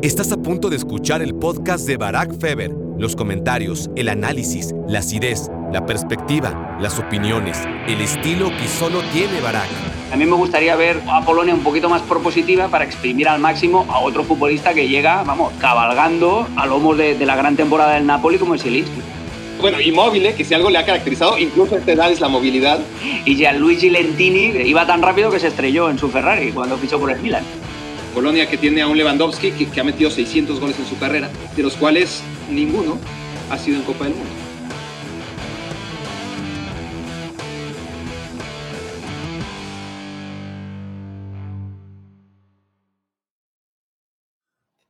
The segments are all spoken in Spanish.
Estás a punto de escuchar el podcast de Barack Feber. Los comentarios, el análisis, la acidez, la perspectiva, las opiniones, el estilo que solo tiene Barack. A mí me gustaría ver a Polonia un poquito más propositiva para exprimir al máximo a otro futbolista que llega, vamos, cabalgando a lomos de, de la gran temporada del Napoli como es Zielinski. Bueno, inmóvil, que si algo le ha caracterizado, incluso a esta edad, es la movilidad. Y Gianluigi Lentini iba tan rápido que se estrelló en su Ferrari cuando fichó por el Milan. Polonia que tiene a un Lewandowski que, que ha metido 600 goles en su carrera, de los cuales ninguno ha sido en Copa del Mundo.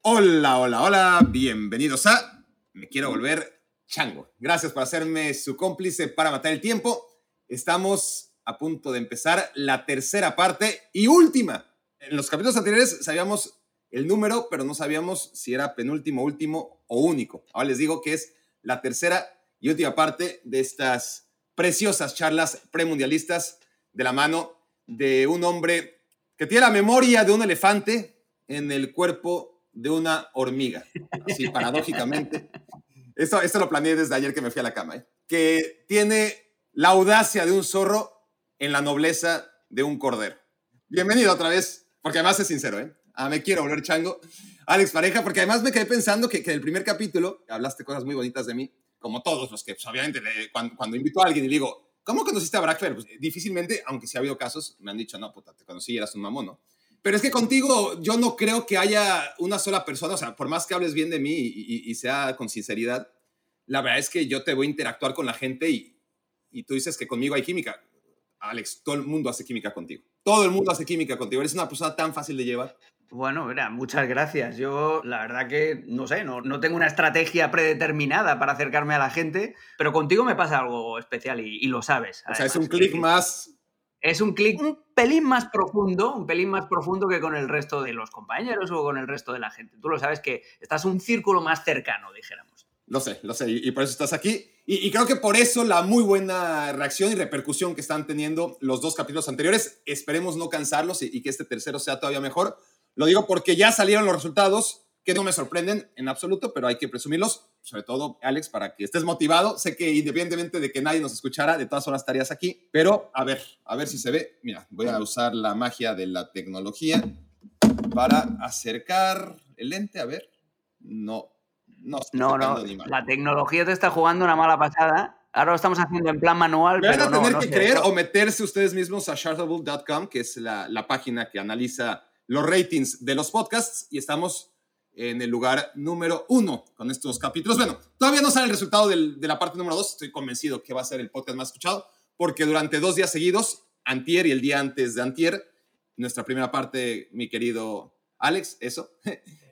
Hola, hola, hola, bienvenidos a Me quiero volver chango. Gracias por hacerme su cómplice para matar el tiempo. Estamos a punto de empezar la tercera parte y última. En los capítulos anteriores sabíamos el número, pero no sabíamos si era penúltimo, último o único. Ahora les digo que es la tercera y última parte de estas preciosas charlas premundialistas de la mano de un hombre que tiene la memoria de un elefante en el cuerpo de una hormiga. Así, paradójicamente. Esto, esto lo planeé desde ayer que me fui a la cama. ¿eh? Que tiene la audacia de un zorro en la nobleza de un cordero. Bienvenido otra vez, porque además es sincero, ¿eh? Ah, me quiero volver chango. Alex Pareja, porque además me quedé pensando que, que en el primer capítulo hablaste cosas muy bonitas de mí, como todos los que, pues, obviamente, le- cuando, cuando invito a alguien y digo, ¿cómo conociste a Barack Feber? Pues, difícilmente, aunque sí ha habido casos, me han dicho, no, puta, te conocí y eras un mamón, ¿no? Pero es que contigo yo no creo que haya una sola persona, o sea, por más que hables bien de mí y, y- y sea con sinceridad, la verdad es que yo te voy a interactuar con la gente y, y tú dices que conmigo hay química. Alex, todo el mundo hace química contigo. Todo el mundo hace química contigo. Eres una persona tan fácil de llevar. Bueno, mira, muchas gracias. Yo, la verdad que, no sé, no, no tengo una estrategia predeterminada para acercarme a la gente, pero contigo me pasa algo especial y, y lo sabes. O sea, es un clic más. Es un clic un pelín más profundo, un pelín más profundo que con el resto de los compañeros o con el resto de la gente. Tú lo sabes que estás un círculo más cercano, dijéramos. Lo sé, lo sé, y por eso estás aquí. Y, creo que por eso la muy buena reacción y repercusión que están teniendo los dos capítulos anteriores. Esperemos no cansarlos y, que este tercero sea todavía mejor. Lo digo porque ya salieron los resultados, que no me sorprenden en absoluto, pero hay que presumirlos. Sobre todo, Alex, para que estés motivado. Sé que independientemente de que nadie nos escuchara, de todas formas estarías aquí. Pero a ver, a ver si se ve. Mira, voy a usar la magia de la tecnología para acercar el lente. A ver, no, no. No, no, la tecnología te está jugando una mala pasada. Ahora lo estamos haciendo en plan manual, Me van a tener no que creer o meterse ustedes mismos a chartable.com, que es la, la página que analiza los ratings de los podcasts, y estamos en el lugar número uno con estos capítulos. Bueno, todavía no sale el resultado del- de la parte número dos. Estoy convencido que va a ser el podcast más escuchado, porque durante dos días seguidos, antier y el día antes de antier, nuestra primera parte, mi querido Alex, eso,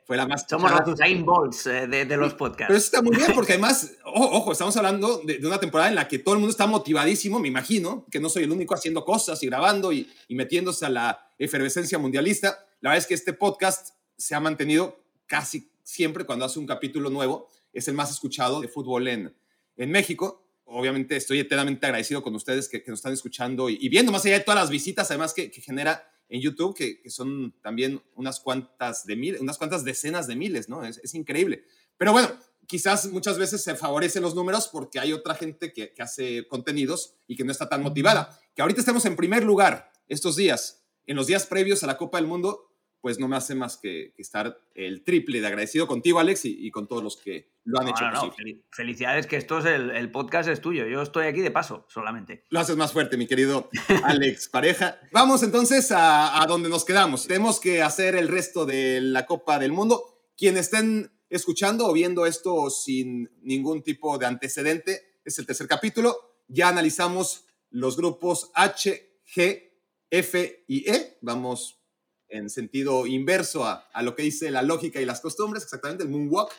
fue la más Somos los Usain Bolts eh, de, de los Pero podcasts. eso está muy bien porque además, ojo, ojo, estamos hablando de, de una temporada en la que todo el mundo está motivadísimo, me imagino, que no soy el único haciendo cosas y grabando y, y metiéndose a la efervescencia mundialista. La verdad es que este podcast se ha mantenido casi siempre cuando hace un capítulo nuevo. Es el más escuchado de fútbol en, en México. Obviamente estoy eternamente agradecido con ustedes que, que nos están escuchando y, y viendo, más allá de todas las visitas además que, que genera en YouTube, que, que son también unas cuantas de mil, unas cuantas decenas de miles, ¿no? Es, es increíble. Pero bueno, quizás muchas veces se favorecen los números porque hay otra gente que, que hace contenidos y que no está tan motivada. Que ahorita estemos en primer lugar estos días, en los días previos a la Copa del Mundo, pues no me hace más que, que estar el triple de agradecido contigo, Alex, y, y con todos los que lo han No, hecho no, no, posible. fel- Felicidades que esto es el, el podcast es tuyo. Yo estoy aquí de paso solamente. Lo haces más fuerte, mi querido Alex Pareja. Vamos entonces a, a donde nos quedamos. Tenemos que hacer el resto de la Copa del Mundo. Quienes estén escuchando o viendo esto sin ningún tipo de antecedente, es el tercer capítulo. Ya analizamos los grupos H, G, F y E. Vamos en sentido inverso a, a lo que dice la lógica y las costumbres, exactamente el moonwalk.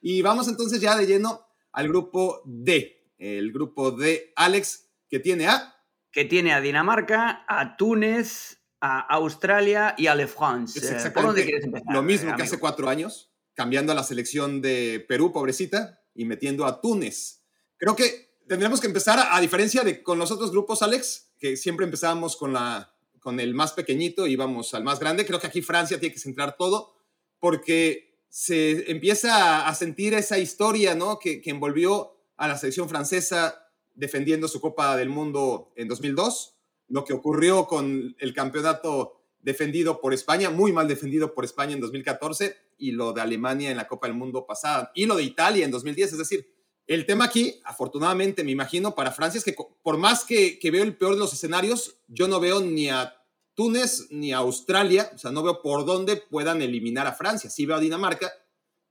Y vamos entonces ya de lleno al grupo D, el grupo de Alex, que tiene a Que tiene a Dinamarca, a Túnez, a Australia y a Le France. Es Eh, ¿Por exactamente dónde quieres empezar? lo mismo que hace cuatro años, cambiando a la selección de Perú, pobrecita, y metiendo a Túnez. Creo que tendremos que empezar, a, a diferencia de con los otros grupos, Alex, que siempre empezábamos con, la, con el más pequeñito y íbamos al más grande. Creo que aquí Francia tiene que centrar todo, porque se empieza a sentir esa historia, ¿no? Que, que envolvió a la selección francesa defendiendo su Copa del Mundo en 2002, lo que ocurrió con el campeonato defendido por España, muy mal defendido por España en 2014, y lo de Alemania en la Copa del Mundo pasada, y lo de Italia en 2010. Es decir, el tema aquí, afortunadamente, me imagino, para Francia es que por más que, veo el peor de los escenarios, yo no veo ni a Túnez ni a Australia, o sea, no veo por dónde puedan eliminar a Francia. Sí veo a Dinamarca,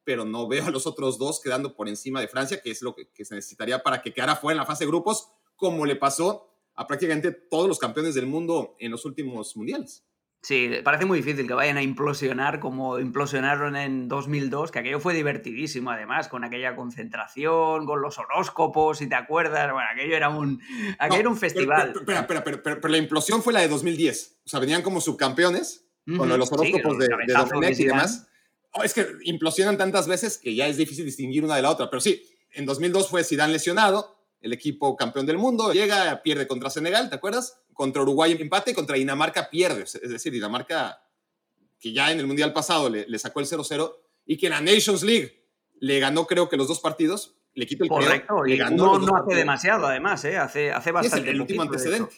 pero no veo a los otros dos quedando por encima de Francia, que es lo que, que se necesitaría para que quedara fuera en la fase de grupos, como le pasó a prácticamente todos los campeones del mundo en los últimos mundiales. Sí, parece muy difícil que vayan a implosionar como implosionaron en 2002, que aquello fue divertidísimo además, con aquella concentración, con los horóscopos, si te acuerdas, bueno, aquello era un, aquello era un festival. Pero, pero, pero, pero, la implosión fue la de 2010, o sea, venían como subcampeones, uh -huh. con los horóscopos sí, de, de Domenech y demás. Oh, es que implosionan tantas veces que ya es difícil distinguir una de la otra, pero sí, en 2002 fue Zidane lesionado, el equipo campeón del mundo, llega, pierde contra Senegal, ¿te acuerdas? Contra Uruguay empate, contra Dinamarca pierde. Es decir, Dinamarca, que ya en el Mundial pasado le, le sacó el 0-0 y que en la Nations League le ganó creo que los dos partidos, le quitó el Correcto, peor, y no, no hace demasiado además, ¿eh? hace, hace bastante. es el, el último antecedente.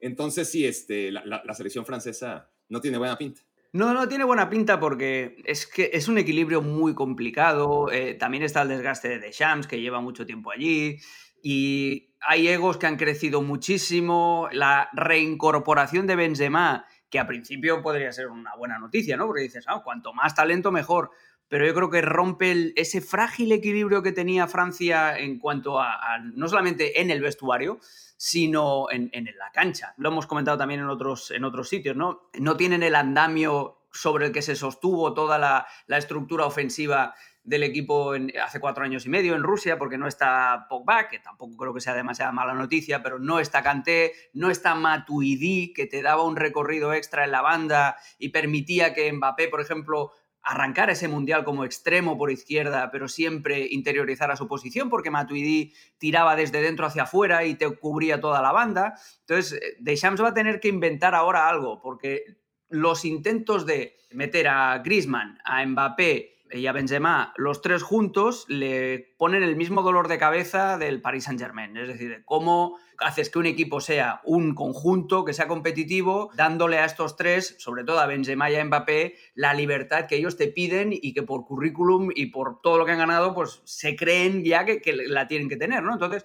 Entonces sí, este, la, la, la selección francesa no tiene buena pinta. No, no tiene buena pinta porque es que es un equilibrio muy complicado. Eh, también está el desgaste de Deschamps, que lleva mucho tiempo allí. Y hay egos que han crecido muchísimo. La reincorporación de Benzema, que a principio podría ser una buena noticia, ¿no? Porque dices, ah, cuanto más talento, mejor. Pero yo creo que rompe ese frágil equilibrio que tenía Francia en cuanto a, a no solamente en el vestuario, sino en, en, la cancha. Lo hemos comentado también en otros, en otros sitios, ¿no? No tienen el andamio sobre el que se sostuvo toda la, la estructura ofensiva del equipo hace cuatro años y medio en Rusia, porque no está Pogba, que tampoco creo que sea demasiada mala noticia, pero no está Kanté, no está Matuidi, que te daba un recorrido extra en la banda y permitía que Mbappé, por ejemplo, arrancar ese mundial como extremo por izquierda, pero siempre interiorizar su posición, porque Matuidi tiraba desde dentro hacia afuera y te cubría toda la banda. Entonces, Deschamps va a tener que inventar ahora algo, porque los intentos de meter a Griezmann, a Mbappé y a Benzema, los tres juntos, le ponen el mismo dolor de cabeza del Paris Saint-Germain. Es decir, cómo haces que un equipo sea un conjunto, que sea competitivo, dándole a estos tres, sobre todo a Benzema y a Mbappé, la libertad que ellos te piden y que por currículum y por todo lo que han ganado, pues se creen ya que, que la tienen que tener, ¿no? Entonces,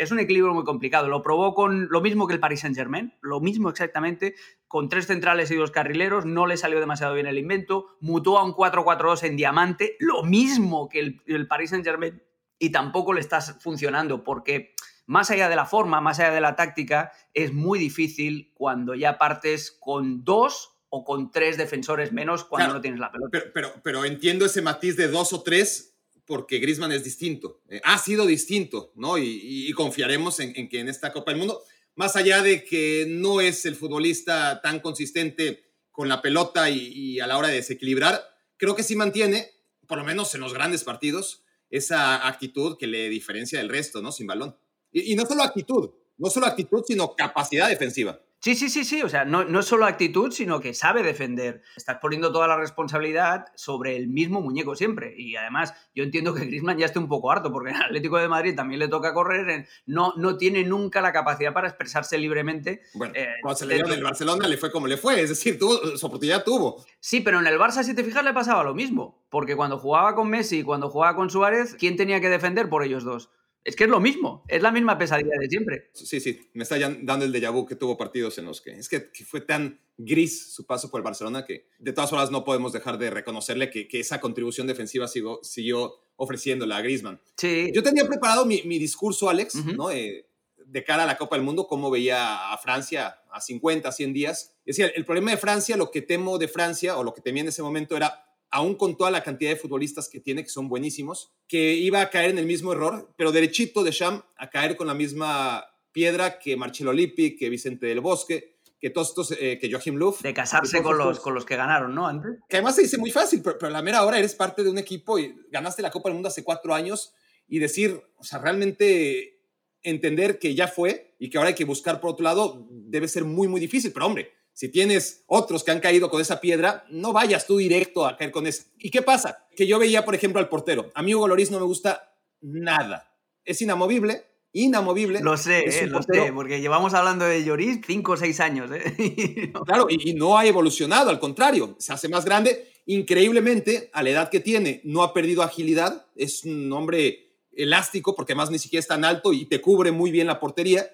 es un equilibrio muy complicado. Lo probó con lo mismo que el Paris Saint-Germain, lo mismo exactamente, con tres centrales y dos carrileros, no le salió demasiado bien el invento, mutó a un 4-4-2 en diamante, lo mismo que el, el Paris Saint-Germain, y tampoco le está funcionando, porque más allá de la forma, más allá de la táctica, es muy difícil cuando ya partes con dos o con tres defensores menos cuando claro, no tienes la pelota. Pero, pero, pero entiendo ese matiz de dos o tres porque Griezmann es distinto, eh, ha sido distinto, ¿no? Y, confiaremos en, que en esta Copa del Mundo, más allá de que no es el futbolista tan consistente con la pelota y, a la hora de desequilibrar, creo que sí mantiene, por lo menos en los grandes partidos, esa actitud que le diferencia del resto, ¿no? Sin balón. Y no solo actitud, no solo actitud, sino capacidad defensiva. Sí, sí, sí, sí. O sea, no, no, es solo actitud, sino que sabe defender. Estás poniendo toda la responsabilidad sobre el mismo muñeco siempre. Y además, yo entiendo que Griezmann ya esté un poco harto, porque en Atlético de Madrid también le toca correr. No, no tiene nunca la capacidad para expresarse libremente. Bueno, eh, cuando se le dio del Barcelona le fue como le fue. Es decir, tuvo, su oportunidad tuvo. Sí, pero en el Barça, si te fijas, le pasaba lo mismo. Porque cuando jugaba con Messi y cuando jugaba con Suárez, ¿quién tenía que defender por ellos dos? Es que es lo mismo, es la misma pesadilla de siempre. Sí, sí, me está dando el déjà vu que tuvo partidos en los que es que, que, fue tan gris su paso por el Barcelona que de todas formas no podemos dejar de reconocerle que, que esa contribución defensiva siguió, siguió ofreciéndola a Griezmann. Sí. Yo tenía preparado mi, mi discurso, Alex, uh -huh. ¿no? Eh, de cara a la Copa del Mundo, cómo veía a Francia a 50, 100 días. Es decir, el problema de Francia, lo que temo de Francia, o lo que temía en ese momento era aún con toda la cantidad de futbolistas que tiene, que son buenísimos, que iba a caer en el mismo error, pero derechito de Sham a caer con la misma piedra que Marcelo Lippi, que Vicente del Bosque, que todos estos, eh, que Joachim Löw. De casarse con los, con los que ganaron, ¿no? Antes. Que además se dice muy fácil, pero, pero a la mera hora eres parte de un equipo y ganaste la Copa del Mundo hace cuatro años y decir, o sea, realmente entender que ya fue y que ahora hay que buscar por otro lado debe ser muy, muy difícil, pero hombre, Si tienes otros que han caído con esa piedra, no vayas tú directo a caer con esa. ¿Y qué pasa? Que yo veía, por ejemplo, al portero. A mí Hugo Loris no me gusta nada. Es inamovible, inamovible. Lo sé, eh, lo sé, porque llevamos hablando de Lloris cinco o seis años. Eh. claro, y, no ha evolucionado, al contrario, se hace más grande. Increíblemente, a la edad que tiene, no ha perdido agilidad. Es un hombre elástico, porque además ni siquiera es tan alto y te cubre muy bien la portería.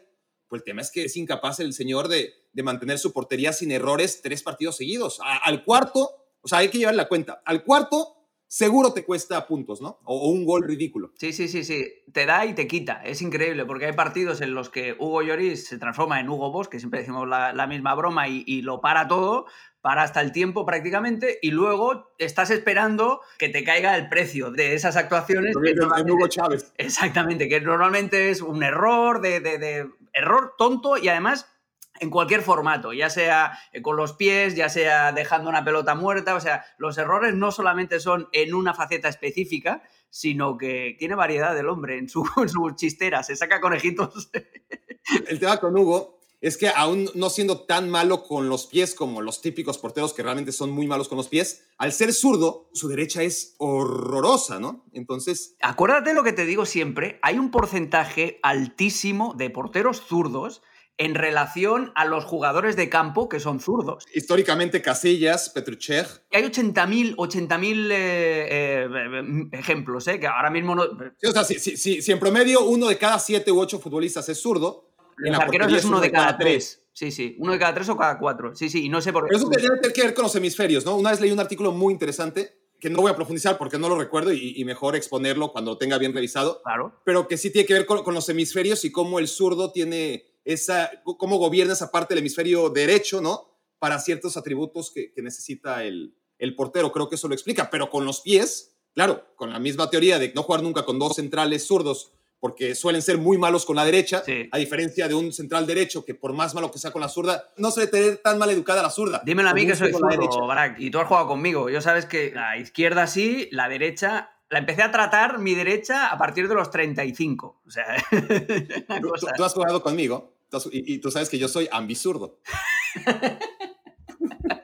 Pues el tema es que es incapaz el señor de, de mantener su portería sin errores tres partidos seguidos. al cuarto, o sea, hay que llevarle la cuenta. Al cuarto seguro te cuesta puntos, ¿no? O, un gol ridículo. Sí, sí, sí, sí. Te da y te quita. Es increíble porque hay partidos en los que Hugo Lloris se transforma en Hugo Boss, que siempre decimos la, misma broma y, lo para todo, para hasta el tiempo prácticamente, y luego estás esperando que te caiga el precio de esas actuaciones. En Hugo Chávez. Exactamente, que normalmente es un error, de, de error tonto y además en cualquier formato, ya sea eh, con los pies, ya sea dejando una pelota muerta, o sea, los errores no solamente son en una faceta específica, sino que tiene variedad del hombre en su, chistera, se saca conejitos. El tema con Hugo es que aún no siendo tan malo con los pies como los típicos porteros que realmente son muy malos con los pies, al ser zurdo, su derecha es horrorosa, ¿no? Entonces... Acuérdate lo que te digo siempre, hay un porcentaje altísimo de porteros zurdos en relación a los jugadores de campo que son zurdos. Históricamente Casillas, Petruchev. Hay 80.000 80 eh, eh, ejemplos, ¿eh? que ahora mismo no... Sí, o sea, si, en promedio uno de cada siete u ocho futbolistas es zurdo... En los arqueros es uno de cada, tres. Sí, sí, uno de cada tres o cada cuatro. Sí, sí, y no sé por qué. Pero eso tiene que ver con los hemisferios, ¿no? Una vez leí un artículo muy interesante que no voy a profundizar porque no lo recuerdo y, mejor exponerlo cuando lo tenga bien revisado. Claro. Pero que sí tiene que ver con los hemisferios y cómo el zurdo tiene esa, cómo gobierna esa parte del hemisferio derecho, ¿no? Para ciertos atributos que, necesita el, el, portero. Creo que eso lo explica. Pero con los pies, claro, con la misma teoría de no jugar nunca con dos centrales zurdos, porque suelen ser muy malos con la derecha, a diferencia de un central derecho que por más malo que sea con la zurda, no suele tener tan mal educada la zurda. Dímelo a mí que soy zurdo, Barak, y tú has jugado conmigo. Yo sabes que la izquierda sí, la derecha la empecé a tratar mi derecha a partir de los 35. O sea, ¿Tú, has jugado conmigo y, tú sabes que yo soy ambisurdo.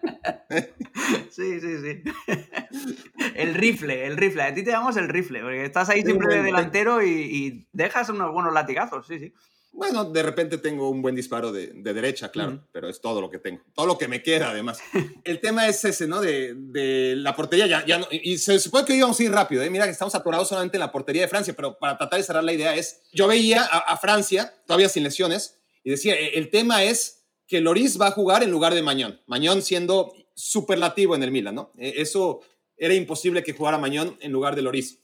Sí, sí, sí. El rifle, el rifle. A ti te llamamos el rifle, porque estás ahí siempre de delantero y, dejas unos buenos latigazos, sí, sí. Bueno, de repente tengo un buen disparo de, derecha, claro, pero es todo lo que tengo. Todo lo que me queda, además. El tema es ese, ¿no? De, la portería. Ya, ya y se supone que íbamos a ir rápido, ¿eh? Mira que estamos atorados solamente en la portería de Francia, pero para tratar de cerrar la idea es, yo veía a Francia, todavía sin lesiones, y decía, e, el tema es que Loris va a jugar en lugar de Mañón. Mañón siendo superlativo en el Milan, ¿no? E, eso era imposible que jugara Mañón en lugar de Loris.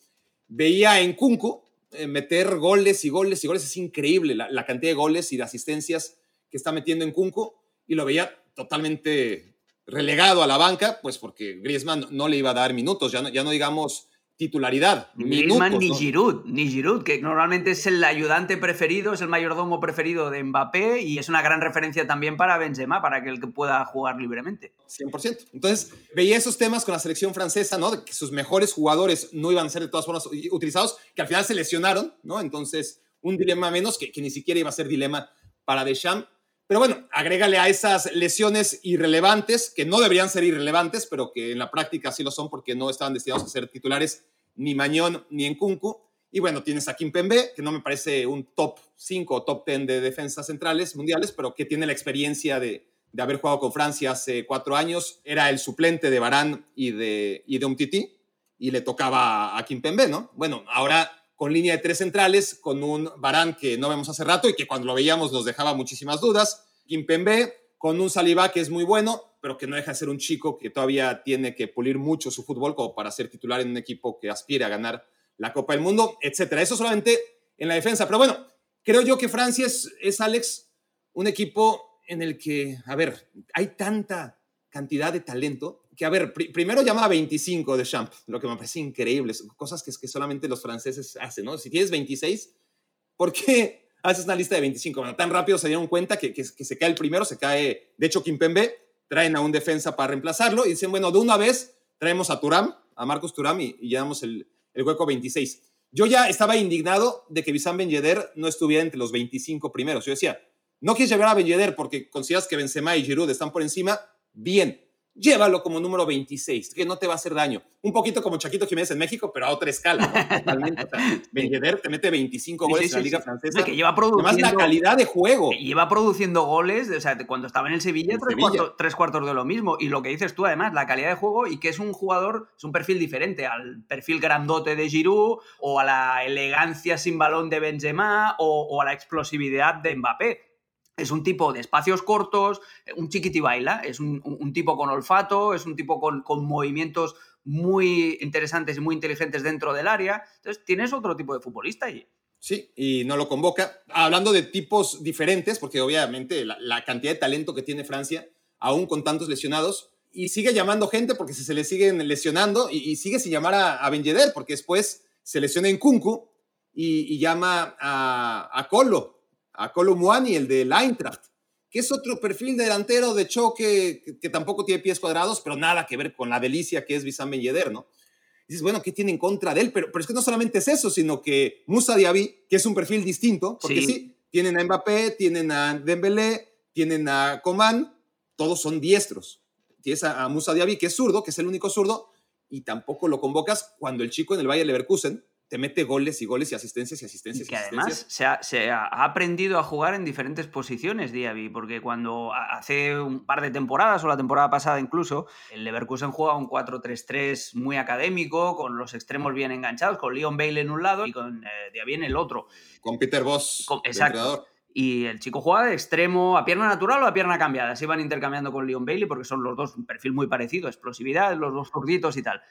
Veía en Kunku eh, meter goles y goles y goles. Es increíble la, cantidad de goles y de asistencias que está metiendo en Kunku. Y lo veía totalmente relegado a la banca, pues porque Griezmann no le iba a dar minutos. Ya ya no digamos titularidad. Ni ni Giroud, ni Giroud, que normalmente es el ayudante preferido, es el mayordomo preferido de Mbappé y es una gran referencia también para Benzema, para que él pueda jugar libremente. 100%. Entonces, veía esos temas con la selección francesa, ¿no? De que sus mejores jugadores no iban a ser de todas formas utilizados, que al final se lesionaron, ¿no? Entonces, un dilema menos que, que ni siquiera iba a ser dilema para Deschamps. Pero bueno, agrégale a esas lesiones irrelevantes, que no deberían ser irrelevantes, pero que en la práctica sí lo son porque no estaban destinados a ser titulares ni Mañón ni en Kunku. Y bueno, tienes a Kim Pembe, que no me parece un top 5 o top 10 de defensas centrales mundiales, pero que tiene la experiencia de, haber jugado con Francia hace cuatro años. Era el suplente de Barán y de, y de Umtiti, y le tocaba a Kim Pembe, ¿no? Bueno, ahora con línea de tres centrales, con un Barán que no vemos hace rato y que cuando lo veíamos nos dejaba muchísimas dudas, Kimpembe, con un Saliba que es muy bueno, pero que no deja de ser un chico que todavía tiene que pulir mucho su fútbol como para ser titular en un equipo que aspire a ganar la Copa del Mundo, etcétera. Eso solamente en la defensa. Pero bueno, creo yo que Francia es, es Alex, un equipo en el que, a ver, hay tanta cantidad de talento que, a ver, primero llama a 25 de Champ, lo que me parece increíble, cosas que, que solamente los franceses hacen, ¿no? Si tienes 26, ¿por qué haces una lista de 25? Bueno, tan rápido se dieron cuenta que, que, se cae el primero, se cae, de hecho, Kimpembe, traen a un defensa para reemplazarlo y dicen, bueno, de una vez traemos a Turam, a Marcos Turam y, y llevamos el, el, hueco 26. Yo ya estaba indignado de que Bissam Ben no estuviera entre los 25 primeros. Yo decía, No quieres llevar a Ben porque consideras que Benzema y Giroud están por encima, bien llévalo como número 26, que no te va a hacer daño. Un poquito como Chaquito Jiménez en México, pero a otra escala, Totalmente. O sea, te mete 25 goles en la Liga Francesa. que lleva produciendo, Además, la calidad de juego. Lleva produciendo goles, o sea, cuando estaba en el Sevilla, tres, Cuartos, de lo mismo. Y lo que dices tú, además, la calidad de juego y que es un jugador, es un perfil diferente al perfil grandote de Giroud o a la elegancia sin balón de Benzema o, o a la explosividad de Mbappé es un tipo de espacios cortos, un chiquiti baila, es un, tipo con olfato, es un tipo con, movimientos muy interesantes y muy inteligentes dentro del área. Entonces, tienes otro tipo de futbolista allí. Sí, y no lo convoca. Hablando de tipos diferentes, porque obviamente la, cantidad de talento que tiene Francia, aún con tantos lesionados, y sigue llamando gente porque se, le siguen lesionando, y, sigue sin llamar a, a porque después se lesiona en Kunku y, llama a, a Colo, a Colomwani, el de Eintracht, que es otro perfil delantero de choque que, tampoco tiene pies cuadrados, pero nada que ver con la delicia que es Bissam Ben Yedder, ¿no? dices, bueno, ¿qué tiene en contra de él? Pero, pero es que no solamente es eso, sino que Musa Diaby, que es un perfil distinto, porque sí, tienen a Mbappé, tienen a Dembélé, tienen a Coman, todos son diestros. Tienes a, Musa Diaby, que es zurdo, que es el único zurdo, y tampoco lo convocas cuando el chico en el Valle Leverkusen te mete goles y goles y asistencias y asistencias. Y que además se ha, aprendido a jugar en diferentes posiciones, Diaby, porque cuando hace un par de temporadas, o la temporada pasada incluso, el Leverkusen juega un 4-3-3 muy académico, con los extremos bien enganchados, con Leon Bale en un lado y con eh, Diaby en el otro. Con Peter Voss. exacto. Y el chico juega de extremo a pierna natural o a pierna cambiada. Se iban intercambiando con Leon Bailey porque son los dos un perfil muy parecido, explosividad, los dos zurditos y tal.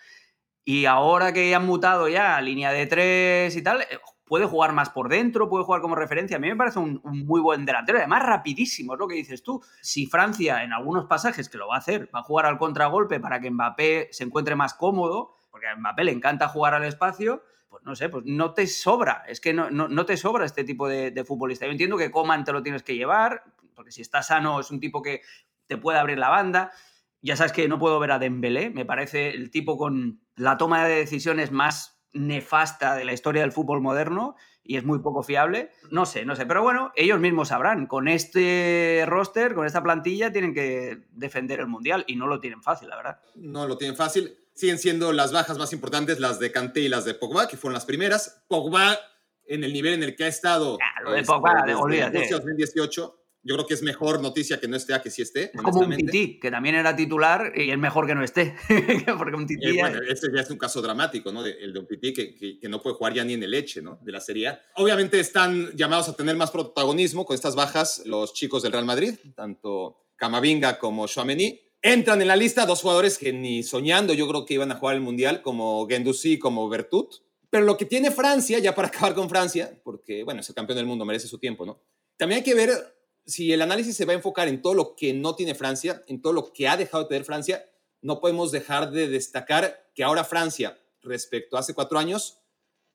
Y ahora que han mutado ya a línea de tres y tal, eh, puede jugar más por dentro, puede jugar como referencia. A mí me parece un, muy buen delantero, además rapidísimo, es lo que dices tú. Si Francia en algunos pasajes, que lo va a hacer, va a jugar al contragolpe para que Mbappé se encuentre más cómodo, porque a Mbappé le encanta jugar al espacio, pues no sé, pues no te sobra, es que no, no, te sobra este tipo de, de, futbolista. Yo entiendo que Coman te lo tienes que llevar, porque si está sano es un tipo que te puede abrir la banda. Ya sabes que no puedo ver a Dembélé, me parece el tipo con la toma de decisiones más nefasta de la historia del fútbol moderno y es muy poco fiable. No sé, no sé, pero bueno, ellos mismos sabrán. Con este roster, con esta plantilla, tienen que defender el Mundial y no lo tienen fácil, la verdad. No lo tienen fácil. Siguen siendo las bajas más importantes las de Kanté y las de Pogba, que fueron las primeras. Pogba, en el nivel en el que ha estado... Ah, lo de Pogba, desde olvídate. 2018, yo creo que es mejor noticia que no esté a que sí esté. Es como un Titi, que también era titular y es mejor que no esté. Porque un Titi. Eh, bueno, este ya es un caso dramático, ¿no? el de un Titi que, que, no puede jugar ya ni en el leche, ¿no? De la Serie Obviamente están llamados a tener más protagonismo con estas bajas los chicos del Real Madrid, tanto Camavinga como Chouameni. Entran en la lista dos jugadores que ni soñando yo creo que iban a jugar el Mundial, como Gendouzi como Bertut. Pero lo que tiene Francia, ya para acabar con Francia, porque, bueno, es el campeón del mundo, merece su tiempo, ¿no? También hay que ver si el análisis se va a enfocar en todo lo que no tiene Francia, en todo lo que ha dejado de tener Francia, no podemos dejar de destacar que ahora Francia, respecto a hace cuatro años,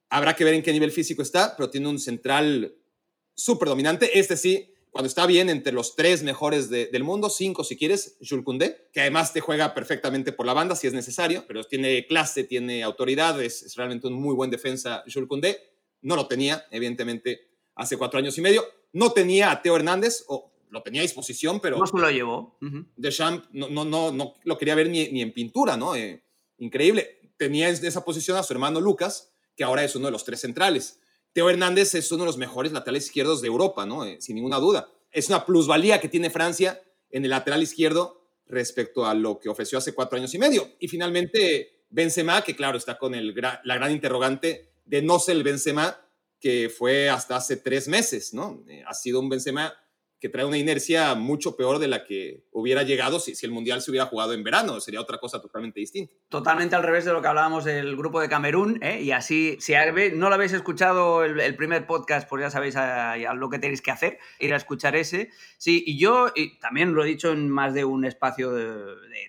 habrá que ver en qué nivel físico está, pero tiene un central súper dominante. Este sí, cuando está bien, entre los tres mejores del mundo, cinco si quieres, Jules Koundé, que además te juega perfectamente por la banda si es necesario, pero tiene clase, tiene autoridad, es, es realmente un muy buen defensa Jules Koundé. No lo tenía, evidentemente, hace cuatro años y medio no tenía a Teo Hernández, o lo tenía a disposición, pero... No se lo llevó. Deschamps no, no, no, no lo quería ver ni, ni en pintura, ¿no? Eh, increíble. Tenía en esa posición a su hermano Lucas, que ahora es uno de los tres centrales. Teo Hernández es uno de los mejores laterales izquierdos de Europa, ¿no? Eh, sin ninguna duda. Es una plusvalía que tiene Francia en el lateral izquierdo respecto a lo que ofreció hace cuatro años y medio. Y finalmente, Benzema, que claro, está con el, la gran interrogante de no ser el Benzema que fue hasta hace tres meses, ¿no? Eh, ha sido un Benzema que trae una inercia mucho peor de la que hubiera llegado si, si, el Mundial se hubiera jugado en verano. Sería otra cosa totalmente distinta. Totalmente al revés de lo que hablábamos del grupo de Camerún. ¿eh? Y así, si no lo habéis escuchado el, primer podcast, pues ya sabéis a, lo que tenéis que hacer, ir a escuchar ese. Sí, y yo y también lo he dicho en más de un espacio de,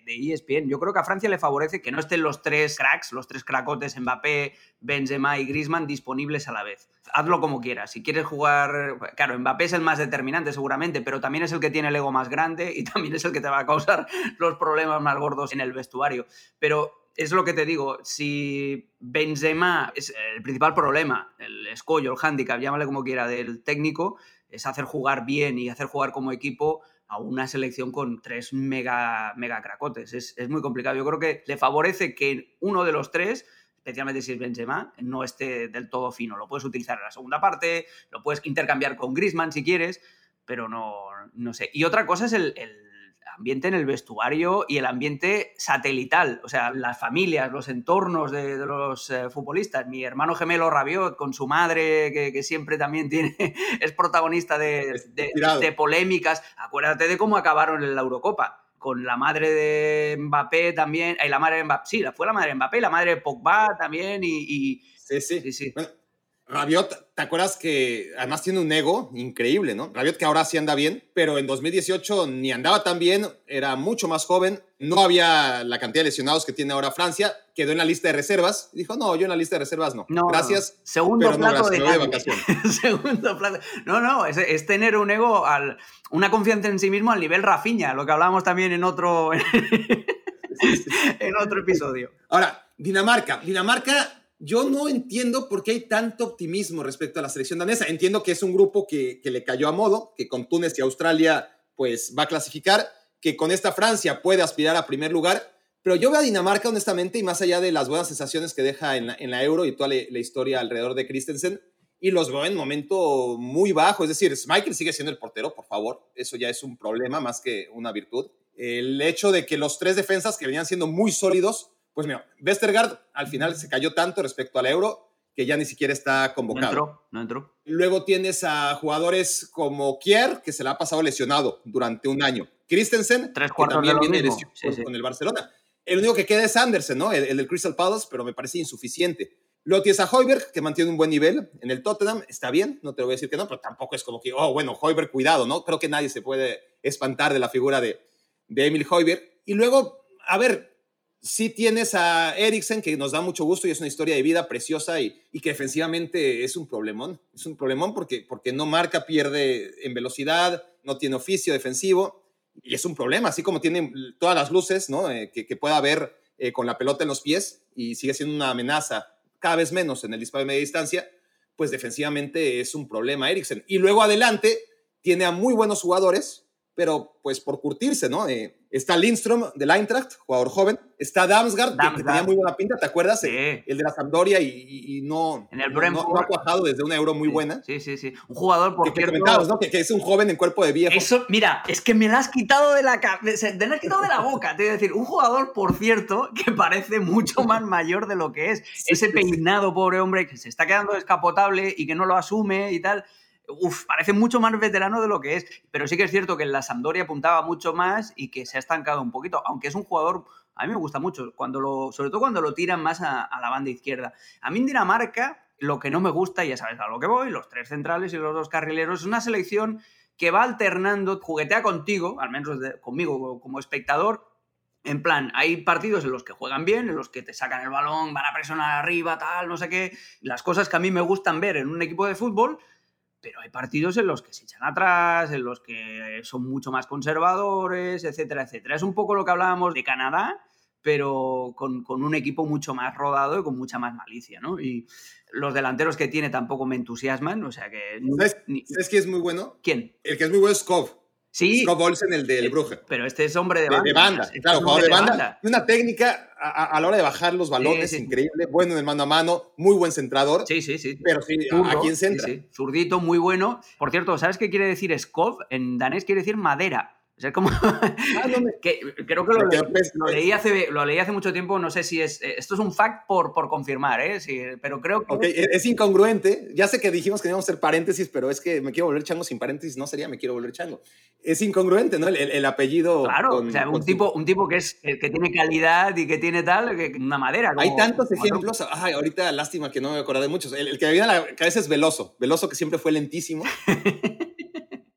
de, ESPN, yo creo que a Francia le favorece que no estén los tres cracks, los tres cracotes Mbappé, Benzema y Griezmann disponibles a la vez. Hazlo como quieras. Si quieres jugar, claro, Mbappé es el más determinante seguramente, pero también es el que tiene el ego más grande y también es el que te va a causar los problemas más gordos en el vestuario. Pero es lo que te digo, si Benzema es el principal problema, el escollo, el hándicap, llámale como quiera, del técnico, es hacer jugar bien y hacer jugar como equipo a una selección con tres mega, mega cracotes. Es, es muy complicado. Yo creo que le favorece que uno de los tres especialmente si es Benzema, no esté del todo fino. Lo puedes utilizar en la segunda parte, lo puedes intercambiar con Grisman si quieres, pero no, no sé. Y otra cosa es el, ambiente en el vestuario y el ambiente satelital, o sea, las familias, los entornos de, los eh, futbolistas. Mi hermano gemelo Rabiot con su madre, que, siempre también tiene, es protagonista de, de, polémicas. Acuérdate de cómo acabaron en la Eurocopa con la madre de Mbappé también, y la madre de Mbappé, sí, fue la madre de Mbappé, la madre de Pogba también, y... sí, sí. sí, Bueno, Rabiot, ¿te acuerdas que además tiene un ego increíble, ¿no? Rabiot que ahora sí anda bien, pero en 2018 ni andaba tan bien, era mucho más joven, no había la cantidad de lesionados que tiene ahora Francia, quedó en la lista de reservas, dijo, no, yo en la lista de reservas no. no gracias. Segundo plato de, Segundo plato. No, no, es, tener un ego, al, una confianza en sí mismo al nivel Rafiña, lo que hablábamos también en otro, en otro episodio. Ahora, Dinamarca. Dinamarca yo no entiendo por qué hay tanto optimismo respecto a la selección danesa. Entiendo que es un grupo que, le cayó a modo, que con Túnez y Australia pues va a clasificar, que con esta Francia puede aspirar a primer lugar, pero yo veo a Dinamarca honestamente y más allá de las buenas sensaciones que deja en la, Euro y toda la, historia alrededor de Christensen, y los veo en momento muy bajo, es decir, Michael sigue siendo el portero, por favor, eso ya es un problema más que una virtud. El hecho de que los tres defensas que venían siendo muy sólidos pues mira, Westergaard al final se cayó tanto respecto al euro que ya ni siquiera está convocado. No entró, no entró. Luego tienes a jugadores como Kier, que se le ha pasado lesionado durante un año. Christensen, Tres que también viene lesionado con el Barcelona. El único que queda es Andersen, ¿no? El, del Crystal Palace, pero me parece insuficiente. Luego tienes a Hoiberg, que mantiene un buen nivel en el Tottenham. Está bien, no te voy a decir que no, pero tampoco es como que, oh, bueno, Hoiberg, cuidado, ¿no? Creo que nadie se puede espantar de la figura de, de Emil Hoiberg. Y luego, a ver, sí tienes a Eriksen, que nos da mucho gusto y es una historia de vida preciosa y, que defensivamente es un problemón. Es un problemón porque, porque no marca, pierde en velocidad, no tiene oficio defensivo y es un problema, así como tiene todas las luces ¿no? Eh, que, que, pueda haber eh, con la pelota en los pies y sigue siendo una amenaza cada vez menos en el disparo de media distancia, pues defensivamente es un problema Eriksen. Y luego adelante tiene a muy buenos jugadores, pero pues por curtirse, ¿no? Eh, Está Lindstrom del Eintracht, jugador joven. Está Damsgaard, Que, tenía muy buena pinta, ¿te acuerdas? Sí. El, de la Sampdoria y, no, en el no, no, ha cuajado desde una euro muy buena. Sí, sí, sí. Un jugador, por que, ¿no? Que, es un joven en cuerpo de viejo. Eso, mira, es que me lo has quitado de la, me lo has quitado de la boca. Te voy a decir, un jugador, por cierto, que parece mucho más mayor de lo que es. Ese peinado, pobre hombre, que se está quedando descapotable y que no lo asume y tal uf, parece mucho más veterano de lo que es. Pero sí que es cierto que en la Sampdoria apuntaba mucho más y que se ha estancado un poquito, aunque es un jugador, a mí me gusta mucho, cuando lo, sobre todo cuando lo tiran más a, la banda izquierda. A mí en Dinamarca lo que no me gusta, ya sabes a lo que voy, los tres centrales y los dos carrileros, es una selección que va alternando, juguetea contigo, al menos conmigo como espectador, en plan, hay partidos en los que juegan bien, en los que te sacan el balón, van a presionar arriba, tal, no sé qué, las cosas que a mí me gustan ver en un equipo de fútbol, pero hay partidos en los que se echan atrás, en los que son mucho más conservadores, etcétera, etcétera. Es un poco lo que hablábamos de Canadá, pero con, un equipo mucho más rodado y con mucha más malicia, ¿no? Y los delanteros que tiene tampoco me entusiasman, o sea que... ¿Sabes, ¿sabes quién es muy bueno? ¿Quién? El que es muy bueno es Kov. Sí. Scott Olsen, el del Bruje. Pero este es hombre de banda. De, banda, claro, jugador de banda. Una técnica a, la hora de bajar los balones increíble, bueno en el mano a mano, muy buen centrador. Sí, sí, sí. Pero sí, ¿a quién centra? Zurdito, muy bueno. Por cierto, ¿sabes qué quiere decir Skov? En danés quiere decir madera. O sea, como. Ah, que, creo que lo, leí, hace, lo leí hace mucho tiempo. No sé si es. Eh, esto es un fact por, por confirmar, ¿eh? Sí, pero creo que. E, es incongruente. Ya sé que dijimos que íbamos a hacer paréntesis, pero es que me quiero volver chango sin paréntesis. No sería me quiero volver chango. Es incongruente, ¿no? El, apellido. Claro, o sea, un, tipo, un tipo que, es, que tiene calidad y que tiene tal, que, una madera. Hay tantos ejemplos. Ay, ahorita lástima que no me acordé de muchos. El, que me viene a la cabeza es Veloso. Veloso que siempre fue lentísimo.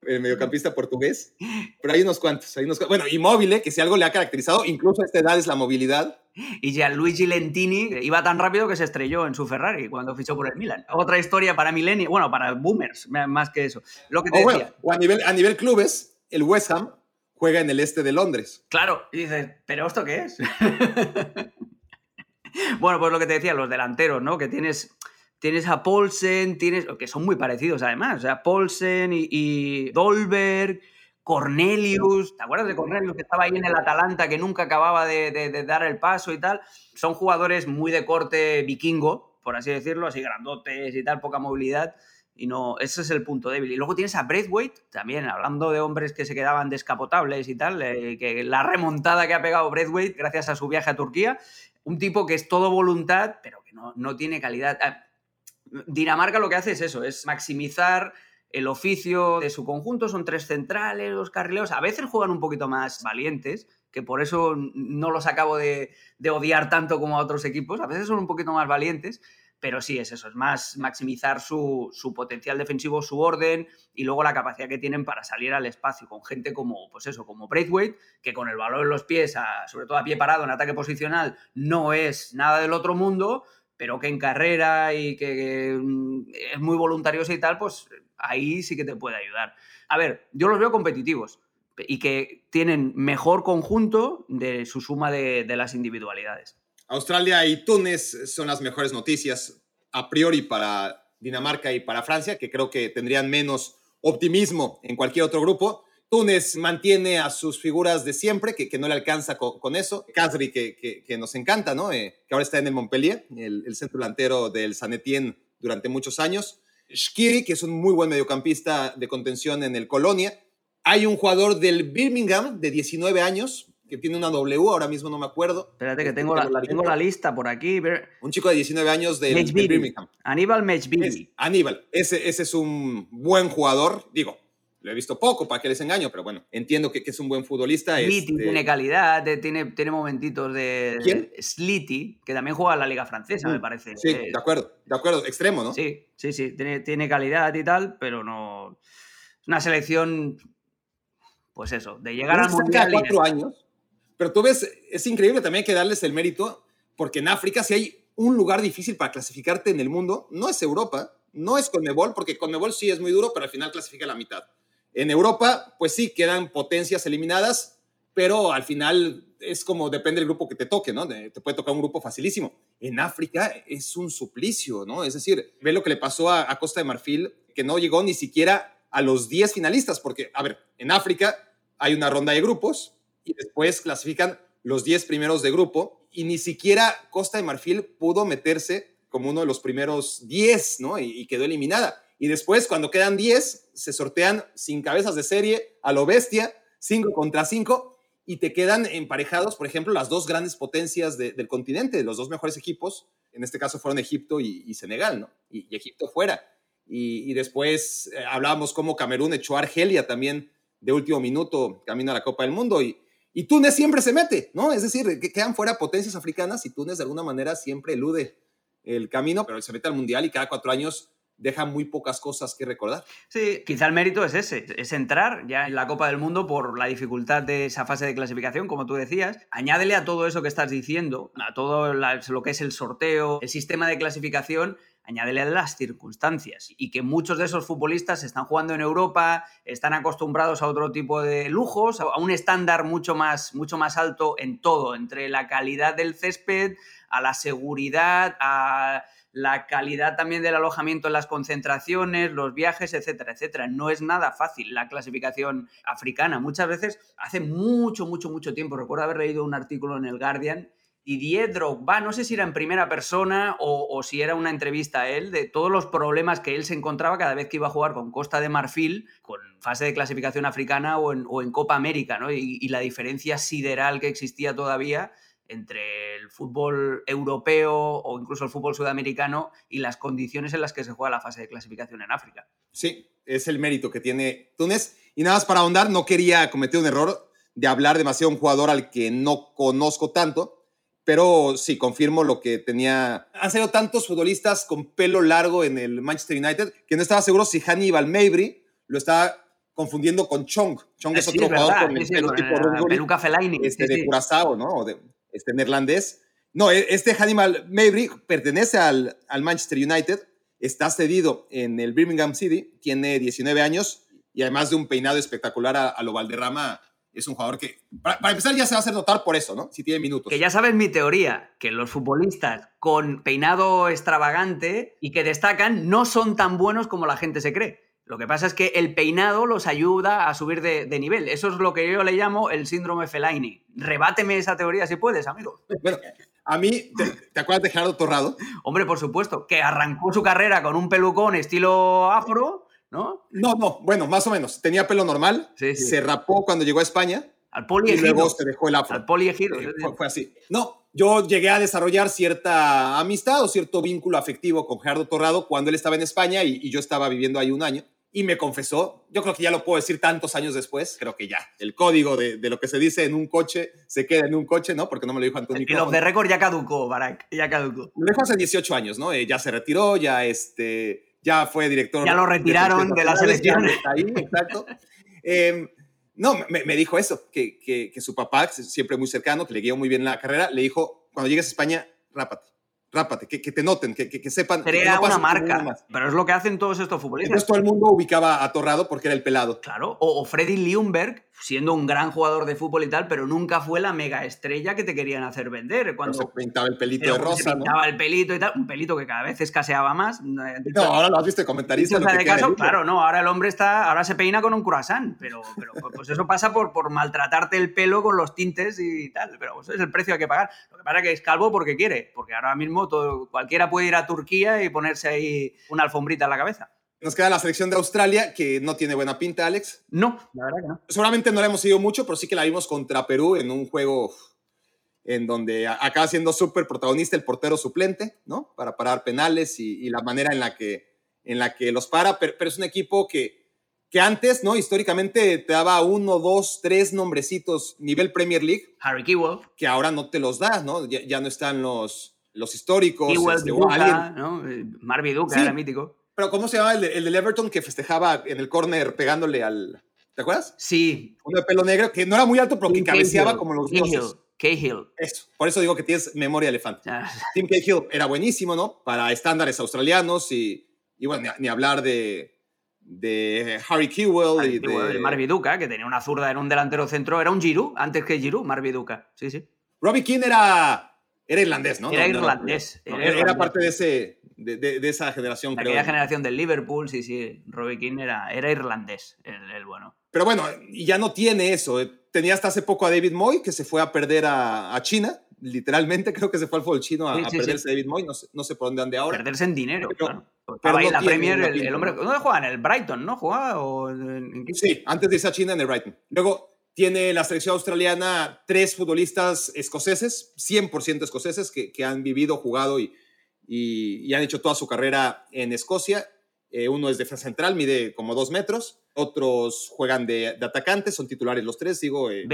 el mediocampista portugués, pero hay unos cuantos, hay unos Bueno, Immobile, que si algo le ha caracterizado, incluso a esta edad, es la movilidad. Y Gianluigi Lentini iba tan rápido que se estrelló en su Ferrari cuando fichó por el Milan. Otra historia para Mileni, bueno, para boomers, más que eso. Lo que te o, decía. o a nivel, a nivel clubes, el West Ham juega en el este de Londres. Claro, y dices, ¿pero esto qué es? bueno, pues lo que te decía, los delanteros, ¿no? Que tienes tienes a Paulsen, tienes, que son muy parecidos además, o sea, Paulsen y, Dolberg, Cornelius, ¿te acuerdas de Cornelius que estaba ahí en el Atalanta que nunca acababa de, dar el paso y tal? Son jugadores muy de corte vikingo, por así decirlo, así grandotes y tal, poca movilidad. Y no, ese es el punto débil. Y luego tienes a Braithwaite, también hablando de hombres que se quedaban descapotables y tal, eh, que la remontada que ha pegado Braithwaite gracias a su viaje a Turquía, un tipo que es todo voluntad, pero que no, no tiene calidad. Ah, Dinamarca lo que hace es eso, es maximizar el oficio de su conjunto, son tres centrales, los carrileros, a veces juegan un poquito más valientes, que por eso no los acabo de, odiar tanto como a otros equipos, a veces son un poquito más valientes, pero sí es eso, es más maximizar su, potencial defensivo, su orden y luego la capacidad que tienen para salir al espacio con gente como, pues eso, como Braithwaite, que con el valor en los pies, sobre todo a pie parado en ataque posicional, no es nada del otro mundo, pero que en carrera y que, mm, es muy voluntarioso y tal, pues ahí sí que te puede ayudar. A ver, yo los veo competitivos y que tienen mejor conjunto de su suma de, las individualidades. Australia y Túnez son las mejores noticias a priori para Dinamarca y para Francia, que creo que tendrían menos optimismo en cualquier otro grupo. Túnez mantiene a sus figuras de siempre, que, que no le alcanza con, eso. Casri, que, que, nos encanta, ¿no? Eh, que ahora está en el Montpellier, el, centro delantero del San Etienne durante muchos años. Shkiri, que es un muy buen mediocampista de contención en el Colonia. Hay un jugador del Birmingham de 19 años, que tiene una W, ahora mismo no me acuerdo. Espérate que tengo la, tengo la lista por aquí. Un chico de 19 años del, Birmingham. Aníbal Mechbidi. Aníbal, ese, ese es un buen jugador. Digo, lo he visto poco, para que les engaño, pero bueno, entiendo que, es un buen futbolista. Slitty este tiene calidad, tiene, tiene momentitos de... ¿Quién? Slitty, que también juega en la Liga Francesa, me mm, parece. Sí, de acuerdo, de acuerdo, extremo, ¿no? Sí, sí, sí, tiene, tiene calidad y tal, pero no... Es una selección, pues eso, de llegar al Mundial... cuatro años, pero tú ves, es increíble también que darles el mérito, porque en África si hay un lugar difícil para clasificarte en el mundo, no es Europa, no es Conmebol, porque Conmebol sí es muy duro, pero al final clasifica la mitad. En Europa, pues sí, quedan potencias eliminadas, pero al final es como depende del grupo que te toque, ¿no? Te puede tocar un grupo facilísimo. En África es un suplicio, ¿no? Es decir, ve lo que le pasó a, Costa de Marfil, que no llegó ni siquiera a los 10 finalistas, porque, a ver, en África hay una ronda de grupos y después clasifican los 10 primeros de grupo y ni siquiera Costa de Marfil pudo meterse como uno de los primeros 10, ¿no? y quedó eliminada. Y después, cuando quedan 10, se sortean sin cabezas de serie a lo bestia, 5 contra 5, y te quedan emparejados, por ejemplo, las dos grandes potencias del continente, los dos mejores equipos, en este caso fueron Egipto y, Senegal, ¿no? Y, Egipto fuera. Y, después eh, hablábamos cómo Camerún echó a Argelia también de último minuto camino a la Copa del Mundo y, y Túnez siempre se mete, ¿no? Es decir, que quedan fuera potencias africanas y Túnez de alguna manera siempre elude el camino, pero se mete al Mundial y cada cuatro años deja muy pocas cosas que recordar. Sí, quizá el mérito es ese, es entrar ya en la Copa del Mundo por la dificultad de esa fase de clasificación, como tú decías. Añádele a todo eso que estás diciendo, a todo lo que es el sorteo, el sistema de clasificación, añádele las circunstancias y que muchos de esos futbolistas están jugando en Europa, están acostumbrados a otro tipo de lujos, a un estándar mucho más, mucho más alto en todo, entre la calidad del césped, a la seguridad, a la calidad también del alojamiento en las concentraciones, los viajes, etcétera, etcétera. No es nada fácil la clasificación africana. Muchas veces, hace mucho, mucho, mucho tiempo, recuerdo haber leído un artículo en el Guardian y Diedro va, no sé si era en primera persona o, si era una entrevista a él, de todos los problemas que él se encontraba cada vez que iba a jugar con Costa de Marfil, con fase de clasificación africana o en, Copa América, ¿no? y, la diferencia sideral que existía todavía entre el fútbol europeo o incluso el fútbol sudamericano y las condiciones en las que se juega la fase de clasificación en África. Sí, es el mérito que tiene Túnez. Y nada más para ahondar, no quería cometer un error de hablar demasiado de un jugador al que no conozco tanto, pero sí, confirmo lo que tenía. Han salido tantos futbolistas con pelo largo en el Manchester United que no estaba seguro si Hannibal Mabry lo estaba confundiendo con Chong. Chong es otro jugador con el pelo tipo peluca Fellaini. Este, de Curazao, ¿no? de, este neerlandés. No, e, este Hannibal Mabry pertenece al, al Manchester United, está cedido en el Birmingham City, tiene 19 años y además de un peinado espectacular a, lo Valderrama, es un jugador que, para, empezar, ya se va a hacer notar por eso, ¿no? Si tiene minutos. Que ya sabes mi teoría, que los futbolistas con peinado extravagante y que destacan no son tan buenos como la gente se cree. Lo que pasa es que el peinado los ayuda a subir de, nivel. Eso es lo que yo le llamo el síndrome Fellaini. Rebáteme esa teoría si puedes, amigo. Bueno, a mí, ¿te, acuerdas de Gerardo Torrado? Hombre, por supuesto, que arrancó su carrera con un pelucón estilo afro, ¿no? No, no, bueno, más o menos. Tenía pelo normal, se rapó cuando llegó a España. Al poli y luego se dejó el afro. Al poli fue así. No, yo llegué a desarrollar cierta amistad o cierto vínculo afectivo con Gerardo Torrado cuando él estaba en España y yo estaba viviendo ahí un año y me confesó, yo creo que ya lo puedo decir tantos años después, creo que ya, el código de, lo que se dice en un coche se queda en un coche, ¿no? Porque no me lo dijo Antonio. El de récord ya caducó, Barack, ya caducó. Lo dijo hace 18 años, ¿no? Eh, ya se retiró, ya, este, ya fue director. Ya lo retiraron de, la selección. Ahí, exacto. Em, no, me, dijo eso, que, que, que, su papá, siempre muy cercano, que le guió muy bien la carrera, le dijo, cuando llegues a España, rápate rápate, que, que te noten, que, que, sepan. Crea una marca, pero es lo que hacen todos estos futbolistas. Entonces todo el mundo ubicaba a Torrado porque era el pelado. Claro, o, Freddy Liumberg, siendo un gran jugador de fútbol y tal, pero nunca fue la mega estrella que te querían hacer vender. Cuando se pintaba el pelito de rosa, se pintaba el pelito y tal, un pelito que cada vez escaseaba más. No, ahora lo has visto comentarista. claro, no, ahora el hombre está, ahora se peina con un croissant, pero, pero pues eso pasa por, por maltratarte el pelo con los tintes y tal, pero eso es el precio que hay que pagar. Lo que pasa es que es calvo porque quiere, porque ahora mismo todo, cualquiera puede ir a Turquía y ponerse ahí una alfombrita en la cabeza. Nos queda la selección de Australia, que no tiene buena pinta, Alex. No, la verdad que no. Seguramente no la hemos seguido mucho, pero sí que la vimos contra Perú en un juego en donde acaba siendo súper protagonista el portero suplente, ¿no? Para parar penales y, la manera en la que, en la que los para, pero, es un equipo que, que antes, ¿no? Históricamente te daba uno, dos, tres nombrecitos nivel Premier League. Harry Kewell. Que ahora no te los da, ¿no? Ya, no están los, los históricos. Kewell, este, ¿no? Marvi Duca era mítico. Pero ¿cómo se llama el, el del Everton que festejaba en el córner pegándole al... ¿Te acuerdas? Sí. Uno de pelo negro, que no era muy alto, pero que cabeceaba como los dioses. Cahill. Eso, por eso digo que tienes memoria elefante. Ah. Tim Cahill era buenísimo, ¿no? Para estándares australianos y, y bueno, ni, hablar de, de Harry Kewell y de... Marvi Duca, que tenía una zurda en un delantero centro, era un Giroud, antes que Giroud, Marvi Duca, sí, sí. Robbie King era, era irlandés, ¿no? Era, irlandés, era parte de ese, de, esa generación, creo. Aquella generación del Liverpool, sí, sí. Robbie King era, era irlandés, el, bueno. Pero bueno, ya no tiene eso. Eh. Tenía hasta hace poco a David Moy, que se fue a perder a, China. Literalmente creo que se fue al fútbol chino a, perderse David Moy. No sé, no sé, por dónde ande ahora. Perderse en dinero, claro. la Premier, el, hombre. ¿Dónde juega? En el Brighton, ¿no? ¿Jugaba? O sí, antes de irse a China en el Brighton. Luego tiene la selección australiana tres futbolistas escoceses, 100% escoceses, que, que han vivido, jugado y, y, han hecho toda su carrera en Escocia. Eh, uno es defensa central, mide como dos metros. Otros juegan de, atacantes, son titulares los tres, digo. Eh,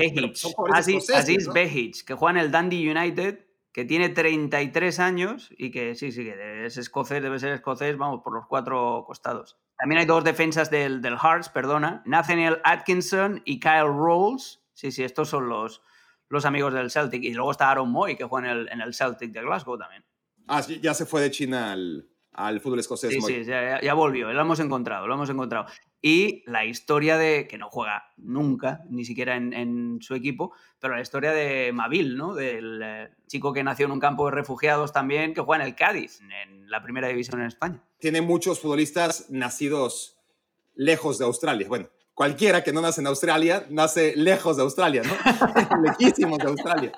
Aziz, que juega en el Dundee United, que tiene 33 años y que sí, sí, que es escocés, debe ser escocés, vamos, por los cuatro costados. También hay dos defensas del, del Hearts, perdona, Nathaniel Atkinson y Kyle Rolls. Sí, sí, estos son los, los amigos del Celtic. Y luego está Aaron Moy, que juega en el, en el Celtic de Glasgow también. Ah, ya se fue de China al, al fútbol escocés. Sí, sí, ya, volvió, lo hemos encontrado, lo hemos encontrado. Y la historia de, que no juega nunca, ni siquiera en, su equipo, pero la historia de Mavil, ¿no? Del eh, chico que nació en un campo de refugiados también, que juega en el Cádiz, en la primera división en España. Tiene muchos futbolistas nacidos lejos de Australia. Bueno, cualquiera que no nace en Australia nace lejos de Australia, ¿no? Lejísimos de Australia.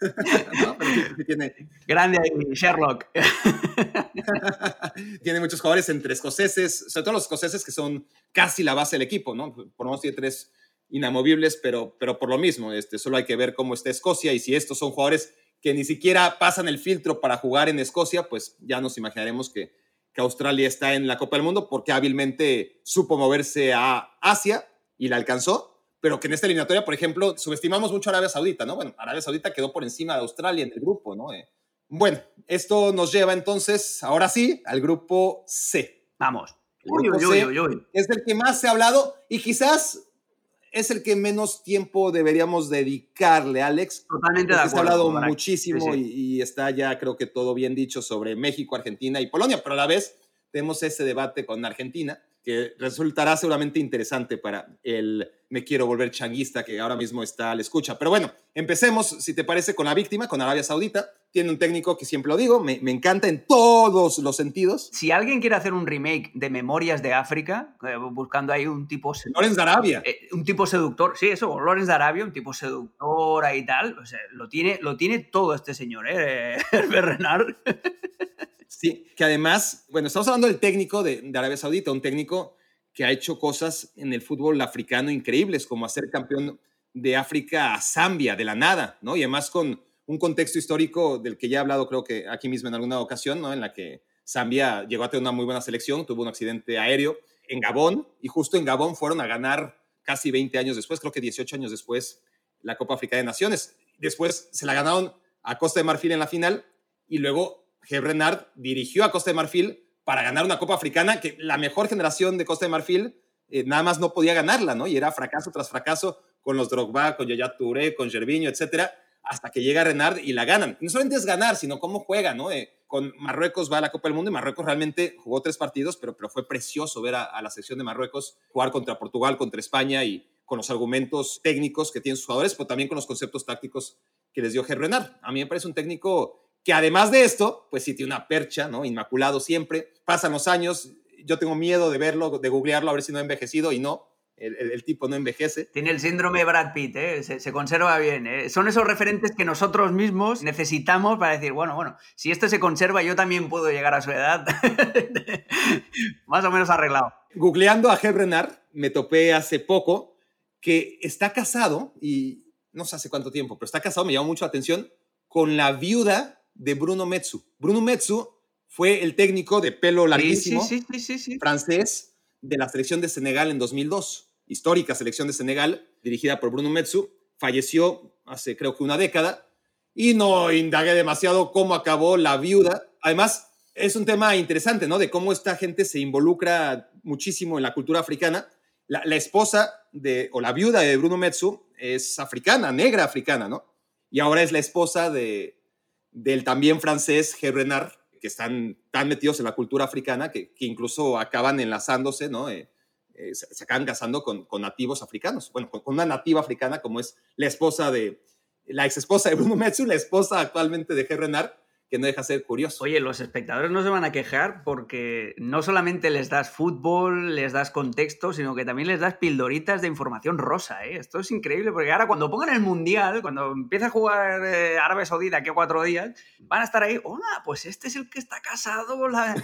Grande Sherlock. tiene muchos jugadores entre escoceses, sobre todo los escoceses que son casi la base del equipo, ¿no? Por lo menos tiene tres inamovibles, pero, pero por lo mismo, este, solo hay que ver cómo está Escocia y si estos son jugadores que ni siquiera pasan el filtro para jugar en Escocia, pues ya nos imaginaremos que que Australia está en la Copa del Mundo porque hábilmente supo moverse a Asia y la alcanzó, pero que en esta eliminatoria, por ejemplo, subestimamos mucho a Arabia Saudita, ¿no? Bueno, Arabia Saudita quedó por encima de Australia en el grupo, ¿no? Eh, bueno, esto nos lleva entonces, ahora sí, al grupo C. Vamos. Uy, es del que más se ha hablado y quizás es el que menos tiempo deberíamos dedicarle, Alex. Totalmente de acuerdo. Se ha hablado muchísimo Y, está ya, creo que todo bien dicho sobre México, Argentina y Polonia, pero a la vez tenemos ese debate con Argentina que resultará seguramente interesante para el me quiero volver changuista que ahora mismo está al escucha. Pero bueno, empecemos, si te parece, con la víctima, con Arabia Saudita. Tiene un técnico que siempre lo digo, me, encanta en todos los sentidos. Si alguien quiere hacer un remake de Memorias de África, eh, buscando ahí un tipo... Lorenz de Arabia. Eh, un tipo seductor, sí, eso, Lorenz de Arabia, un tipo seductor y tal. O sea, lo tiene, lo tiene todo este señor, ¿eh? Herbert Renard. sí, que además, bueno, estamos hablando del técnico de, de Arabia Saudita, un técnico que ha hecho cosas en el fútbol africano increíbles, como hacer campeón de África a Zambia de la nada, ¿no? Y además con un contexto histórico del que ya he hablado creo que aquí mismo en alguna ocasión, ¿no? En la que Zambia llegó a tener una muy buena selección, tuvo un accidente aéreo en Gabón y justo en Gabón fueron a ganar casi 20 años después, creo que 18 años después, la Copa Africana de Naciones. Después se la ganaron a Costa de Marfil en la final y luego Geb Renard dirigió a Costa de Marfil para ganar una Copa Africana que la mejor generación de Costa de Marfil eh, nada más no podía ganarla, ¿no? Y era fracaso tras fracaso con los Drogba, con Yaya Touré, con Gervinho, etcétera, hasta que llega Renard y la ganan. No solamente es ganar, sino cómo juega, ¿no? Eh, con Marruecos va a la Copa del Mundo y Marruecos realmente jugó tres partidos, pero, pero fue precioso ver a, la selección de Marruecos jugar contra Portugal, contra España y con los argumentos técnicos que tienen sus jugadores, pero también con los conceptos tácticos que les dio Ger Renard. A mí me parece un técnico que además de esto, pues sí tiene una percha, ¿no? Inmaculado siempre. Pasan los años, yo tengo miedo de verlo, de googlearlo, a ver si no ha envejecido y no. El, tipo no envejece. Tiene el síndrome Brad Pitt, ¿eh? se, conserva bien. ¿eh? Son esos referentes que nosotros mismos necesitamos para decir, bueno, bueno, si esto se conserva, yo también puedo llegar a su edad. Más o menos arreglado. Googleando a Herb Renard, me topé hace poco que está casado, y no sé hace cuánto tiempo, pero está casado, me llamó mucho la atención, con la viuda de Bruno Metsu. Bruno Metsu fue el técnico de pelo larguísimo, francés, de la selección de Senegal en 2002. Histórica selección de Senegal, dirigida por Bruno Metsu. Falleció hace creo que una década y no indagué demasiado cómo acabó la viuda. Además, es un tema interesante, ¿no? De cómo esta gente se involucra muchísimo en la cultura africana. La, esposa de, o la viuda de Bruno Metsu es africana, negra africana, ¿no? Y ahora es la esposa de, del también francés G. Que están tan metidos en la cultura africana que, incluso acaban enlazándose, ¿no? Eh, eh, se, acaban casando con, nativos africanos. Bueno, con, una nativa africana como es la esposa de, la ex esposa de Bruno Metsu, la esposa actualmente de G. Que no deja ser curioso. Oye, los espectadores no se van a quejar porque no solamente les das fútbol, les das contexto, sino que también les das pildoritas de información rosa. ¿eh? Esto es increíble porque ahora cuando pongan el Mundial, cuando empiece a jugar eh, Arabia Saudita aquí a cuatro días, van a estar ahí, hola, pues este es el que está casado. La...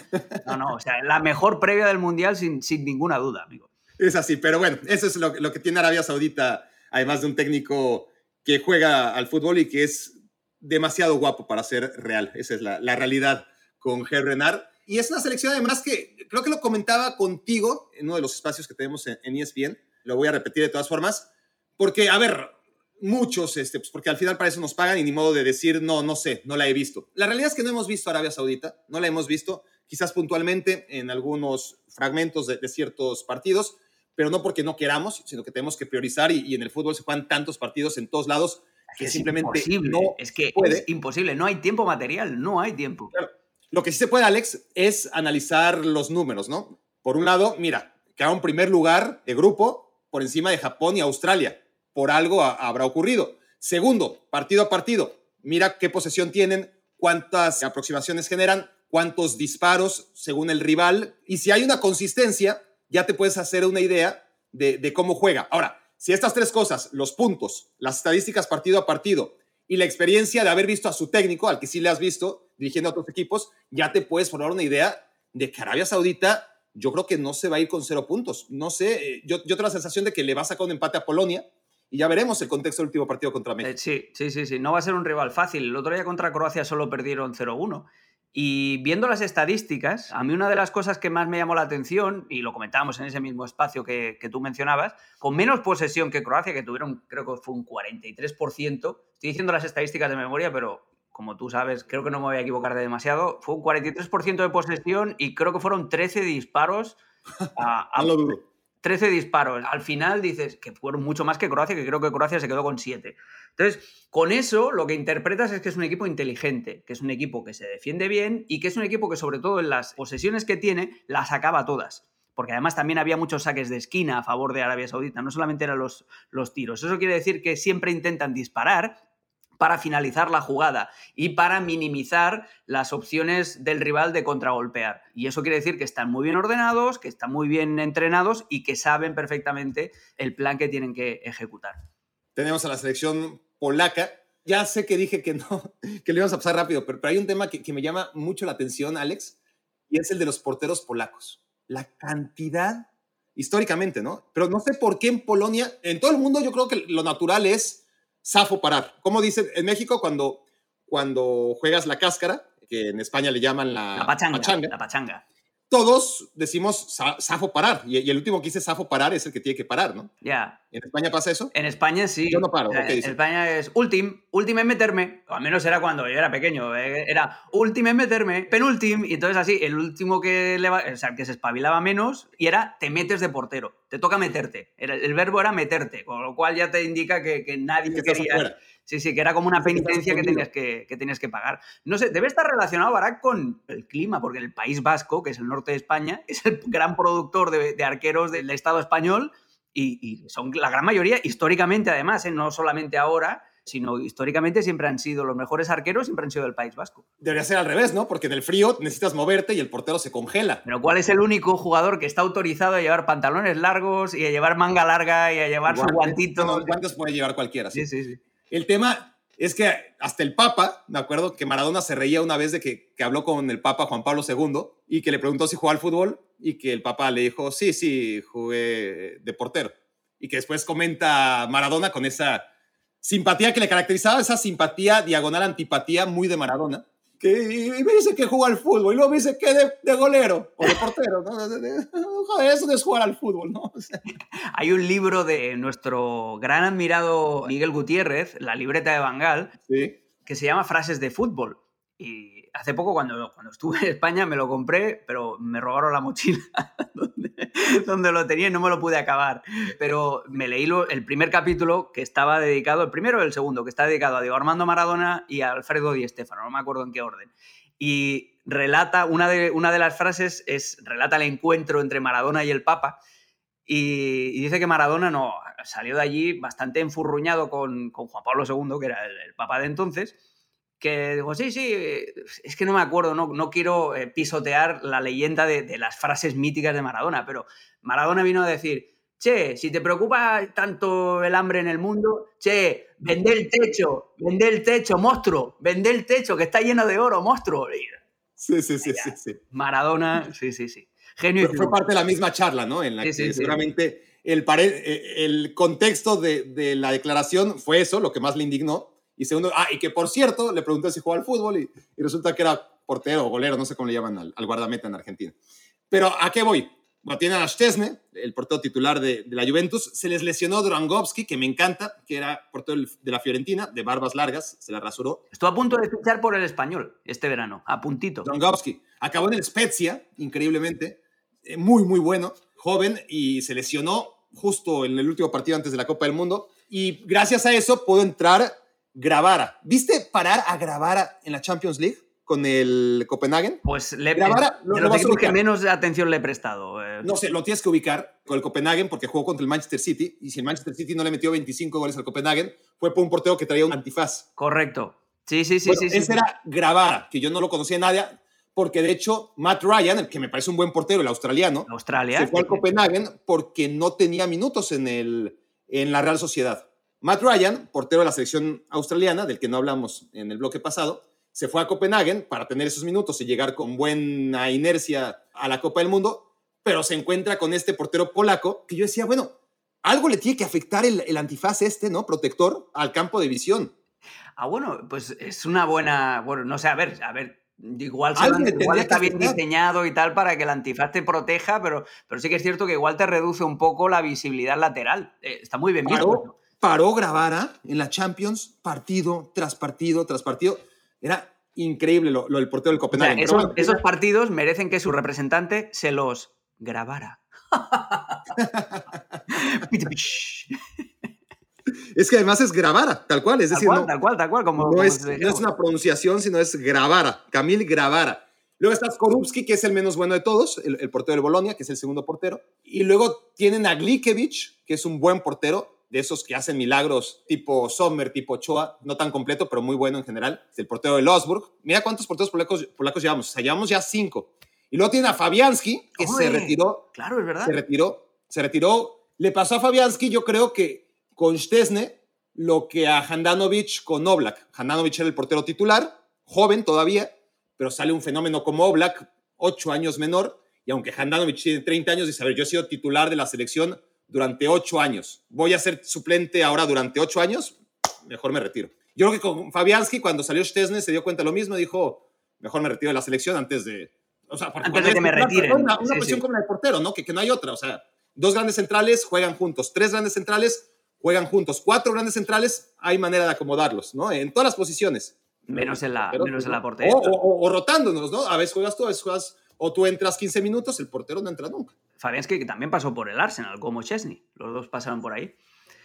No, no, o sea, la mejor previa del Mundial sin, sin ninguna duda, amigo. Es así, pero bueno, eso es lo, lo que tiene Arabia Saudita, además de un técnico que juega al fútbol y que es demasiado guapo para ser real. Esa es la, realidad con Ger Renard. Y es una selección además que creo que lo comentaba contigo en uno de los espacios que tenemos en, ESPN. Lo voy a repetir de todas formas. Porque, a ver, muchos, este, pues porque al final para eso nos pagan y ni modo de decir, no, no sé, no la he visto. La realidad es que no hemos visto Arabia Saudita, no la hemos visto, quizás puntualmente en algunos fragmentos de, ciertos partidos, pero no porque no queramos, sino que tenemos que priorizar y, y en el fútbol se juegan tantos partidos en todos lados que simplemente no es que es imposible, no hay tiempo material, no hay tiempo. Lo que sí se puede, Alex, es analizar los números, ¿no? Por un lado, mira, queda un primer lugar de grupo por encima de Japón y Australia. Por algo habrá ocurrido. Segundo, partido a partido, mira qué posesión tienen, cuántas aproximaciones generan, cuántos disparos según el rival. Y si hay una consistencia, ya te puedes hacer una idea de, de cómo juega. Ahora, si estas tres cosas, los puntos, las estadísticas partido a partido y la experiencia de haber visto a su técnico, al que sí le has visto dirigiendo a otros equipos, ya te puedes formar una idea de que Arabia Saudita yo creo que no se va a ir con cero puntos. No sé, eh, yo, yo tengo la sensación de que le va a sacar un empate a Polonia y ya veremos el contexto del último partido contra México. Eh, sí, sí, sí, sí, no va a ser un rival fácil. El otro día contra Croacia solo perdieron 0-1 y viendo las estadísticas, a mí una de las cosas que más me llamó la atención, y lo comentábamos en ese mismo espacio que, tú mencionabas, con menos posesión que Croacia, que tuvieron, creo que fue un 43%, estoy diciendo las estadísticas de memoria, pero como tú sabes, creo que no me voy a equivocar de demasiado, fue un 43% de posesión y creo que fueron 13 disparos a, 13 disparos. Al final dices que fueron mucho más que Croacia, que creo que Croacia se quedó con 7. Entonces, con eso lo que interpretas es que es un equipo inteligente, que es un equipo que se defiende bien y que es un equipo que sobre todo en las posesiones que tiene las acaba todas. porque además también había muchos saques de esquina a favor de Arabia Saudita, no solamente eran los, los tiros. Eso quiere decir que siempre intentan disparar para finalizar la jugada y para minimizar las opciones del rival de contragolpear. Y eso quiere decir que están muy bien ordenados, que están muy bien entrenados y que saben perfectamente el plan que tienen que ejecutar. Tenemos a la selección polaca. Ya sé que dije que no, que lo íbamos a pasar rápido, pero, hay un tema que, que me llama mucho la atención, Alex, y es el de los porteros polacos. La cantidad, históricamente, ¿no? Pero no sé por qué en Polonia, en todo el mundo yo creo que lo natural es Safo parar. ¿Cómo dicen en México cuando, cuando juegas la cáscara? Que en España le llaman la, la pachanga. La pachanga todos decimos Safo parar. Y, el último que dice Safo parar es el que tiene que parar, ¿no? Ya. ¿En España pasa eso? En España sí. Yo no paro. En España es ultim, ultim es meterme. O al menos era cuando yo era pequeño. Eh, era ultim es meterme, penultim. Y entonces así, el último que, le o sea, que se espabilaba menos y era te metes de portero. Te toca meterte. el verbo era meterte, con lo cual ya te indica que, que nadie que quería. Sí, sí, que era como una penitencia que tenías que, que tenías que pagar. No sé, debe estar relacionado, Barak, con el clima, porque el País Vasco, que es el norte de España, es el gran productor de, arqueros del Estado español y, son la gran mayoría, históricamente además, ¿eh? no solamente ahora, sino históricamente siempre han sido los mejores arqueros, siempre han sido del País Vasco. Debería ser al revés, ¿no? Porque en el frío necesitas moverte y el portero se congela. Pero ¿cuál es el único jugador que está autorizado a llevar pantalones largos y a llevar manga larga y a llevar su guantito? No, guantes puede llevar cualquiera. sí, sí. sí. El tema es que hasta el Papa, me acuerdo que Maradona se reía una vez de que, habló con el Papa Juan Pablo II y que le preguntó si jugaba al fútbol y que el Papa le dijo, sí, sí, jugué de portero. Y que después comenta Maradona con esa simpatía que le caracterizaba, esa simpatía diagonal antipatía muy de Maradona que y me dice que juega al fútbol y luego me dice que de, de golero o de portero. Joder, eso no es jugar al fútbol, ¿no? Hay un libro de nuestro gran admirado Miguel Gutiérrez, La libreta de Bangal, que se llama Frases de fútbol. Y hace poco, cuando, cuando estuve en España, me lo compré, pero me robaron la mochila donde, lo tenía y no me lo pude acabar. Pero me leí el primer capítulo que estaba dedicado, el primero o el segundo, que está dedicado a Diego Armando Maradona y a Alfredo Di Stéfano, no me acuerdo en qué orden. Y relata, una de, una de las frases es, relata el encuentro entre Maradona y el Papa. Y, dice que Maradona no, salió de allí bastante enfurruñado con, con Juan Pablo II, que era el Papa de entonces, que digo, sí, sí, es que no me acuerdo, no, no quiero eh, pisotear la leyenda de, las frases míticas de Maradona, pero Maradona vino a decir, che, si te preocupa tanto el hambre en el mundo, che, vende el techo, vende el techo, monstruo, vende el techo que está lleno de oro, monstruo. Sí, sí, sí, sí, Maradona, sí, sí, sí. Genio. fue parte de la misma charla, ¿no? En la que seguramente el, eh, el contexto de, de la declaración fue eso, lo que más le indignó y segundo, ah, y que por cierto, le pregunté si jugaba al fútbol y, resulta que era portero o golero, no sé cómo le llaman al, guardameta en Argentina. Pero ¿a qué voy? Bueno, tienen a Stesne, el portero titular de, la Juventus. Se les lesionó Durangovski, que me encanta, que era portero de la Fiorentina, de barbas largas, se la rasuró. Estuvo a punto de fichar por el español este verano, a puntito. Durangovski. Acabó en el Spezia, increíblemente. Eh, muy, muy bueno. Joven y se lesionó justo en el último partido antes de la Copa del Mundo. Y gracias a eso pudo entrar Gravara. ¿Viste parar a Gravara en la Champions League? con el Copenhagen. Pues le Gravara, lo, lo, que menos atención le he prestado. Eh. No sé, lo tienes que ubicar con el Copenhagen porque jugó contra el Manchester City y si el Manchester City no le metió 25 goles al Copenhagen fue por un portero que traía un antifaz. Correcto. Sí, sí, sí. sí, ese era Gravara, que yo no lo conocía nadie porque de hecho Matt Ryan, el que me parece un buen portero, el australiano, Australia, se fue al Copenhagen porque no tenía minutos en, el, en la Real Sociedad. Matt Ryan, portero de la selección australiana, del que no hablamos en el bloque pasado, se fue a Copenhagen para tener esos minutos y llegar con buena inercia a la Copa del Mundo, pero se encuentra con este portero polaco que yo decía, bueno, algo le tiene que afectar el, antifaz este, ¿no? Protector al campo de visión. Ah, bueno, pues es una buena, bueno, no sé, a ver, a ver, Igual, está bien diseñado y tal para que el antifaz te proteja, pero, pero sí que es cierto que igual te reduce un poco la visibilidad lateral. Eh, está muy bien visto paró Gravara en la Champions partido tras partido tras partido. Era increíble lo, del portero del Copenhague. esos, partidos merecen que su representante se los grabara. es que además es grabara, tal cual. Es decir, tal cual, tal cual, Como, no, es, una pronunciación, sino es grabara. Camil grabara. Luego está Skorupski, que es el menos bueno de todos, el, el, portero del Bolonia, que es el segundo portero. Y luego tienen a Glikevich, que es un buen portero, de esos que hacen milagros tipo Sommer, tipo Ochoa, no tan completo, pero muy bueno en general. Es el portero del Osburg. Mira cuántos porteros polacos, polacos llevamos. O sea, llevamos ya cinco. Y luego tiene a Fabianski, que se retiró. Claro, es verdad. Se retiró. Se retiró. Le pasó a Fabianski, yo creo que con Stesne, lo que a Handanovic con Oblak. Handanovic era el portero titular, joven todavía, pero sale un fenómeno como Oblak, ocho años menor. Y aunque Handanovic tiene 30 años, dice, a ver, yo he sido titular de la selección durante ocho años. Voy a ser suplente ahora durante ocho años, mejor me retiro. Yo creo que con Fabianski, cuando salió Stesne, se dio cuenta lo mismo, dijo, mejor me retiro de la selección antes de... O sea, antes de que me retire. Una, una posición como la de portero, ¿no? Que, que no hay otra. O sea, dos grandes centrales juegan juntos, tres grandes centrales juegan juntos, cuatro grandes centrales hay manera de acomodarlos, ¿no? En todas las posiciones. Menos en la, menos en la portería. O, o, o, rotándonos, ¿no? A veces juegas tú, a veces juegas o tú entras 15 minutos, el portero no entra nunca. Fabianski que también pasó por el Arsenal, como Chesney. Los dos pasaron por ahí.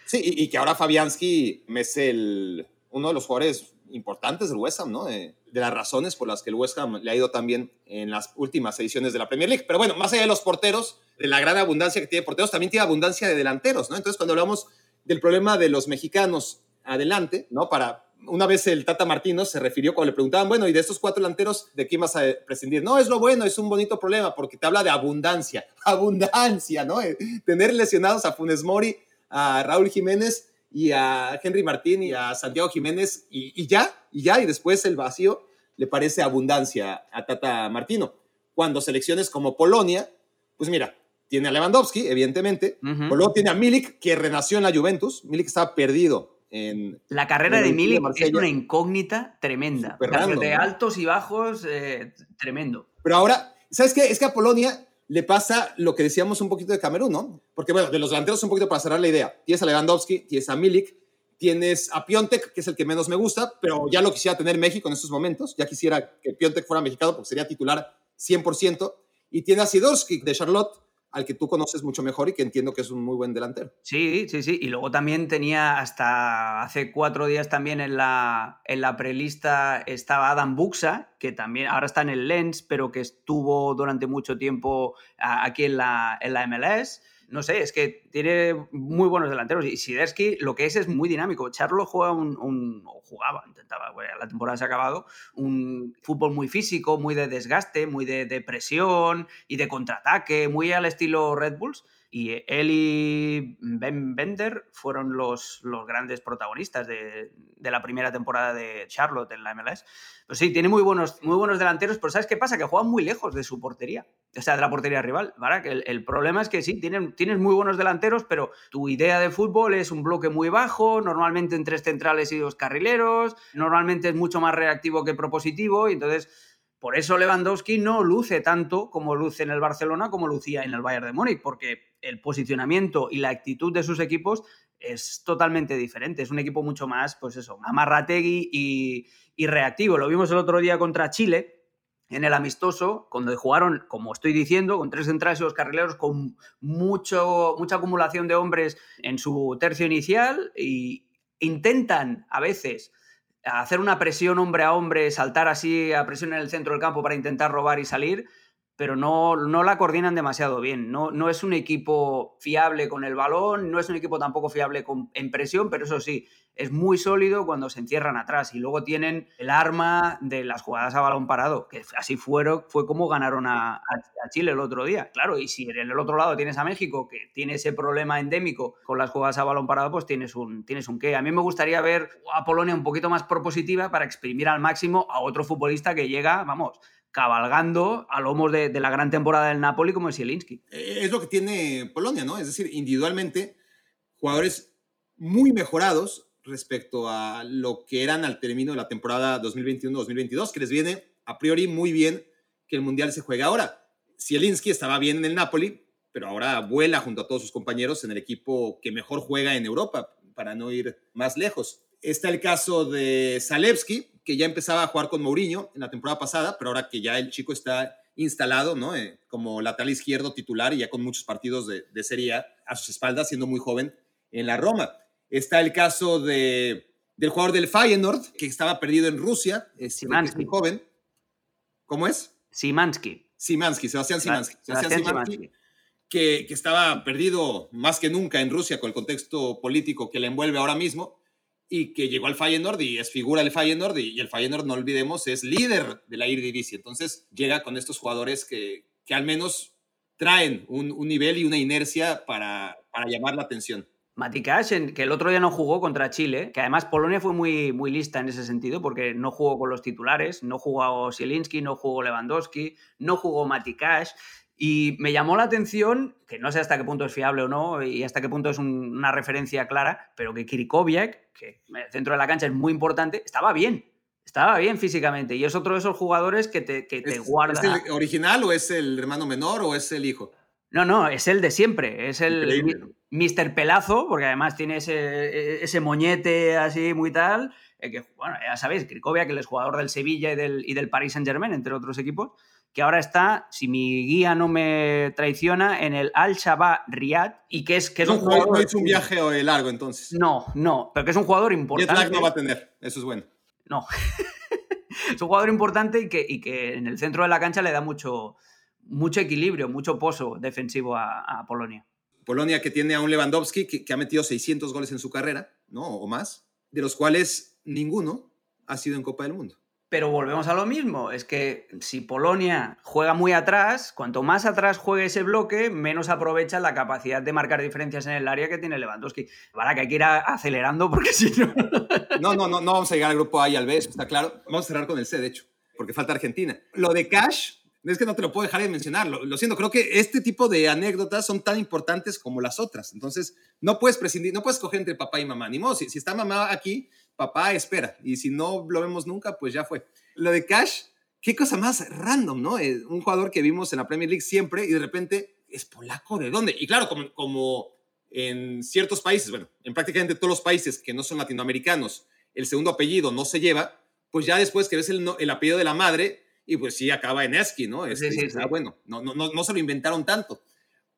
Sí, y, y que ahora Fabianski es el, uno de los jugadores importantes del West Ham, ¿no? De, de, las razones por las que el West Ham le ha ido tan bien en las últimas ediciones de la Premier League. Pero bueno, más allá de los porteros, de la gran abundancia que tiene porteros, también tiene abundancia de delanteros, ¿no? Entonces, cuando hablamos del problema de los mexicanos adelante, ¿no? Para una vez el Tata Martino se refirió cuando le preguntaban, bueno, y de estos cuatro delanteros, ¿de quién vas a prescindir? No, es lo bueno, es un bonito problema porque te habla de abundancia, abundancia, ¿no? Tener lesionados a Funes Mori, a Raúl Jiménez y a Henry Martín y a Santiago Jiménez y, y ya, y ya, y después el vacío le parece abundancia a Tata Martino. Cuando selecciones como Polonia, pues mira, tiene a Lewandowski, evidentemente, uh -huh. luego tiene a Milik, que renació en la Juventus, Milik estaba perdido en, la carrera en de Milik es una incógnita tremenda. Random, de altos y bajos, eh, tremendo. Pero ahora, ¿sabes qué? Es que a Polonia le pasa lo que decíamos un poquito de Camerún, ¿no? Porque, bueno, de los delanteros un poquito para cerrar la idea. Tienes a Lewandowski, tienes a Milik, tienes a Piontek, que es el que menos me gusta, pero ya lo quisiera tener México en estos momentos. Ya quisiera que Piontek fuera mexicano porque sería titular 100%. Y tiene a Sidorsky de Charlotte, al que tú conoces mucho mejor y que entiendo que es un muy buen delantero. Sí, sí, sí. Y luego también tenía hasta hace cuatro días también en la, en la prelista estaba Adam Buxa, que también ahora está en el Lens, pero que estuvo durante mucho tiempo aquí en la, en la MLS no sé, es que tiene muy buenos delanteros. Y Sidersky lo que es es muy dinámico. Charlo juega un, o jugaba, intentaba, la temporada se ha acabado, un fútbol muy físico, muy de desgaste, muy de, de presión y de contraataque, muy al estilo Red Bulls. Y él y Ben Bender fueron los, los grandes protagonistas de, de, la primera temporada de Charlotte en la MLS. Pues sí, tiene muy buenos, muy buenos delanteros, pero ¿sabes qué pasa? Que juegan muy lejos de su portería, o sea, de la portería rival. Que el, el, problema es que sí, tienen, tienes muy buenos delanteros, pero tu idea de fútbol es un bloque muy bajo, normalmente en tres centrales y dos carrileros, normalmente es mucho más reactivo que propositivo, y entonces por eso Lewandowski no luce tanto como luce en el Barcelona como lucía en el Bayern de Múnich, porque el posicionamiento y la actitud de sus equipos es totalmente diferente. Es un equipo mucho más, pues eso, amarrategui y, y reactivo. Lo vimos el otro día contra Chile, en el amistoso, cuando jugaron, como estoy diciendo, con tres centrales y dos carrileros, con mucho, mucha acumulación de hombres en su tercio inicial y intentan a veces hacer una presión hombre a hombre, saltar así a presión en el centro del campo para intentar robar y salir, pero no, no la coordinan demasiado bien. No, no, es un equipo fiable con el balón, no es un equipo tampoco fiable con, en presión, pero eso sí, es muy sólido cuando se encierran atrás y luego tienen el arma de las jugadas a balón parado, que así fueron, fue como ganaron a, Chile el otro día. Claro, y si en el otro lado tienes a México, que tiene ese problema endémico con las jugadas a balón parado, pues tienes un, tienes un qué. A mí me gustaría ver a Polonia un poquito más propositiva para exprimir al máximo a otro futbolista que llega, vamos, cabalgando a lomos de, de, la gran temporada del Napoli como es Zielinski. Es lo que tiene Polonia, ¿no? Es decir, individualmente, jugadores muy mejorados respecto a lo que eran al término de la temporada 2021-2022, que les viene a priori muy bien que el Mundial se juegue ahora. Zielinski estaba bien en el Napoli, pero ahora vuela junto a todos sus compañeros en el equipo que mejor juega en Europa, para no ir más lejos. Está el caso de Zalewski, que ya empezaba a jugar con Mourinho en la temporada pasada, pero ahora que ya el chico está instalado ¿no? Eh, como lateral izquierdo titular y ya con muchos partidos de, de Serie A a sus espaldas, siendo muy joven en la Roma. Está el caso de, del jugador del Feyenoord, que estaba perdido en Rusia, es muy joven. ¿Cómo es? Simansky. Simansky, Sebastián Simansky. Sebastián, Simansky, Que, que, estaba perdido más que nunca en Rusia con el contexto político que le envuelve ahora mismo y que llegó al Feyenoord y es figura del Feyenoord y, el Feyenoord, no olvidemos, es líder de la Eredivisie. Entonces llega con estos jugadores que, que al menos traen un, nivel y una inercia para, para llamar la atención. Matikash, que el otro día no jugó contra Chile, que además Polonia fue muy, muy lista en ese sentido, porque no jugó con los titulares, no jugó Zielinski, no jugó Lewandowski, no jugó Matikash, y me llamó la atención, que no sé hasta qué punto es fiable o no, y hasta qué punto es un, una referencia clara, pero que Kirikoviak, que el centro de la cancha es muy importante, estaba bien. Estaba bien físicamente y es otro de esos jugadores que te, que te ¿Es, guarda. ¿Es el original o es el hermano menor o es el hijo? No, no, es el de siempre. Es el Increíble. Mr. Pelazo, porque además tiene ese, ese moñete así muy tal. Eh, que, bueno, ya sabéis, Krikovia, que es jugador del Sevilla y del, y del Paris Saint-Germain, entre otros equipos, que ahora está, si mi guía no me traiciona, en el Al-Shabaab Riyadh y que es, que es no, un jugador. No es un viaje largo entonces. No, no, pero que es un jugador importante. No va a tener, eso es bueno. No. es un jugador importante y que, y que en el centro de la cancha le da mucho, mucho equilibrio, mucho pozo defensivo a, a, Polonia. Polonia que tiene a un Lewandowski que, que, ha metido 600 goles en su carrera, ¿no? O más, de los cuales ninguno ha sido en Copa del Mundo. Pero volvemos a lo mismo, es que si Polonia juega muy atrás, cuanto más atrás juegue ese bloque, menos aprovecha la capacidad de marcar diferencias en el área que tiene Lewandowski. Para que hay que ir acelerando porque si no... no... No, no, no vamos a llegar al grupo A y al B, eso está claro. Vamos a cerrar con el C, de hecho, porque falta Argentina. Lo de Cash, es que no te lo puedo dejar de mencionar. Lo, siento, creo que este tipo de anécdotas son tan importantes como las otras. Entonces, no puedes prescindir, no puedes escoger entre papá y mamá. Ni modo, si está mamá aquí, papá espera. Y si no lo vemos nunca, pues ya fue. Lo de Cash, qué cosa más random, ¿no? Eh, un jugador que vimos en la Premier League siempre y de repente es polaco, ¿de dónde? Y claro, como, como en ciertos países, bueno, en prácticamente todos los países que no son latinoamericanos, el segundo apellido no se lleva, pues ya después que ves el, el apellido de la madre, y pues sí, acaba en Esky, ¿no? Es, sí, sí, ah, bueno, no, no, no, no se lo inventaron tanto.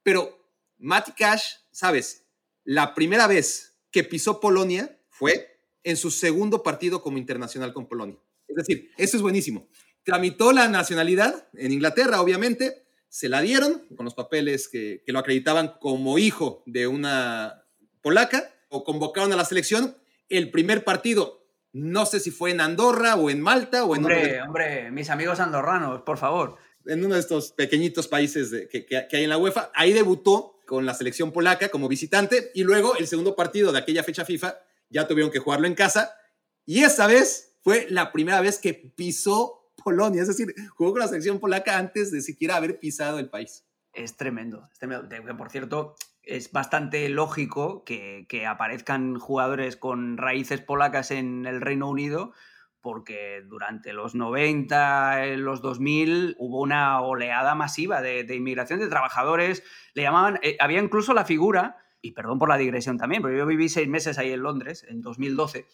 Pero Matty Cash, ¿sabes? La primera vez que pisó Polonia fue en su segundo partido como internacional con Polonia. Es decir, eso es buenísimo. Tramitó la nacionalidad en Inglaterra, obviamente, se la dieron con los papeles que, que lo acreditaban como hijo de una polaca, o convocaron a la selección. El primer partido no sé si fue en Andorra o en Malta o en... Hombre, hombre, mis amigos andorranos, por favor. En uno de estos pequeñitos países de, que, que, que, hay en la UEFA. Ahí debutó con la selección polaca como visitante y luego el segundo partido de aquella fecha FIFA ya tuvieron que jugarlo en casa. Y esta vez fue la primera vez que pisó Polonia, es decir, jugó con la selección polaca antes de siquiera haber pisado el país. Es tremendo. Es tremendo. Por cierto, es bastante lógico que, que, aparezcan jugadores con raíces polacas en el Reino Unido, porque durante los 90, los 2000, hubo una oleada masiva de, de inmigración de trabajadores. Le llamaban, eh, había incluso la figura, y perdón por la digresión también, pero yo viví seis meses ahí en Londres, en 2012,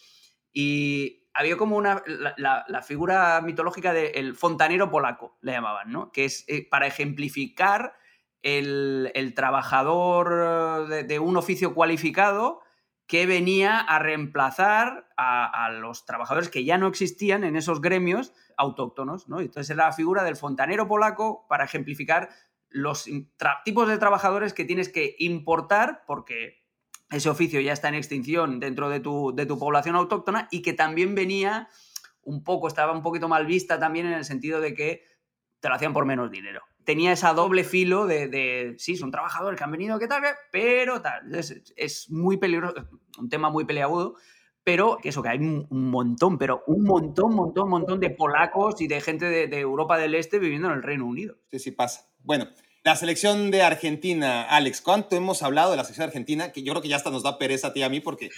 y había como una, la, figura mitológica del fontanero polaco, le llamaban, ¿no? Que es eh, para ejemplificar el, el trabajador de, de, un oficio cualificado que venía a reemplazar a, a, los trabajadores que ya no existían en esos gremios autóctonos. ¿no? Entonces era la figura del fontanero polaco para ejemplificar los tipos de trabajadores que tienes que importar porque ese oficio ya está en extinción dentro de tu, de tu población autóctona y que también venía un poco, estaba un poquito mal vista también en el sentido de que te lo hacían por menos dinero tenía esa doble filo de, sí, son trabajadores que han venido, ¿qué tal? Pero tal, es, muy peligroso, un tema muy peleagudo, pero eso, que hay un, un, montón, pero un montón, montón, montón de polacos y de gente de, de, Europa del Este viviendo en el Reino Unido. Sí, sí pasa. Bueno, la selección de Argentina, Alex, ¿cuánto hemos hablado de la selección de Argentina? Que yo creo que ya hasta nos da pereza a ti y a mí porque,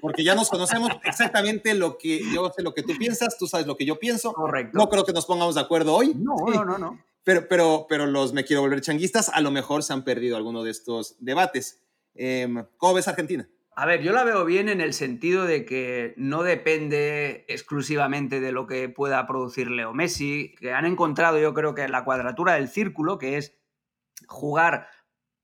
porque ya nos conocemos exactamente lo que yo sé lo que tú piensas, tú sabes lo que yo pienso. Correcto. No creo que nos pongamos de acuerdo hoy. No, sí. no, no, no. Pero, pero, pero los me quiero volver changuistas, a lo mejor se han perdido alguno de estos debates. Eh, ¿Cómo ves Argentina? A ver, yo la veo bien en el sentido de que no depende exclusivamente de lo que pueda producir Leo Messi, que han encontrado yo creo que la cuadratura del círculo, que es jugar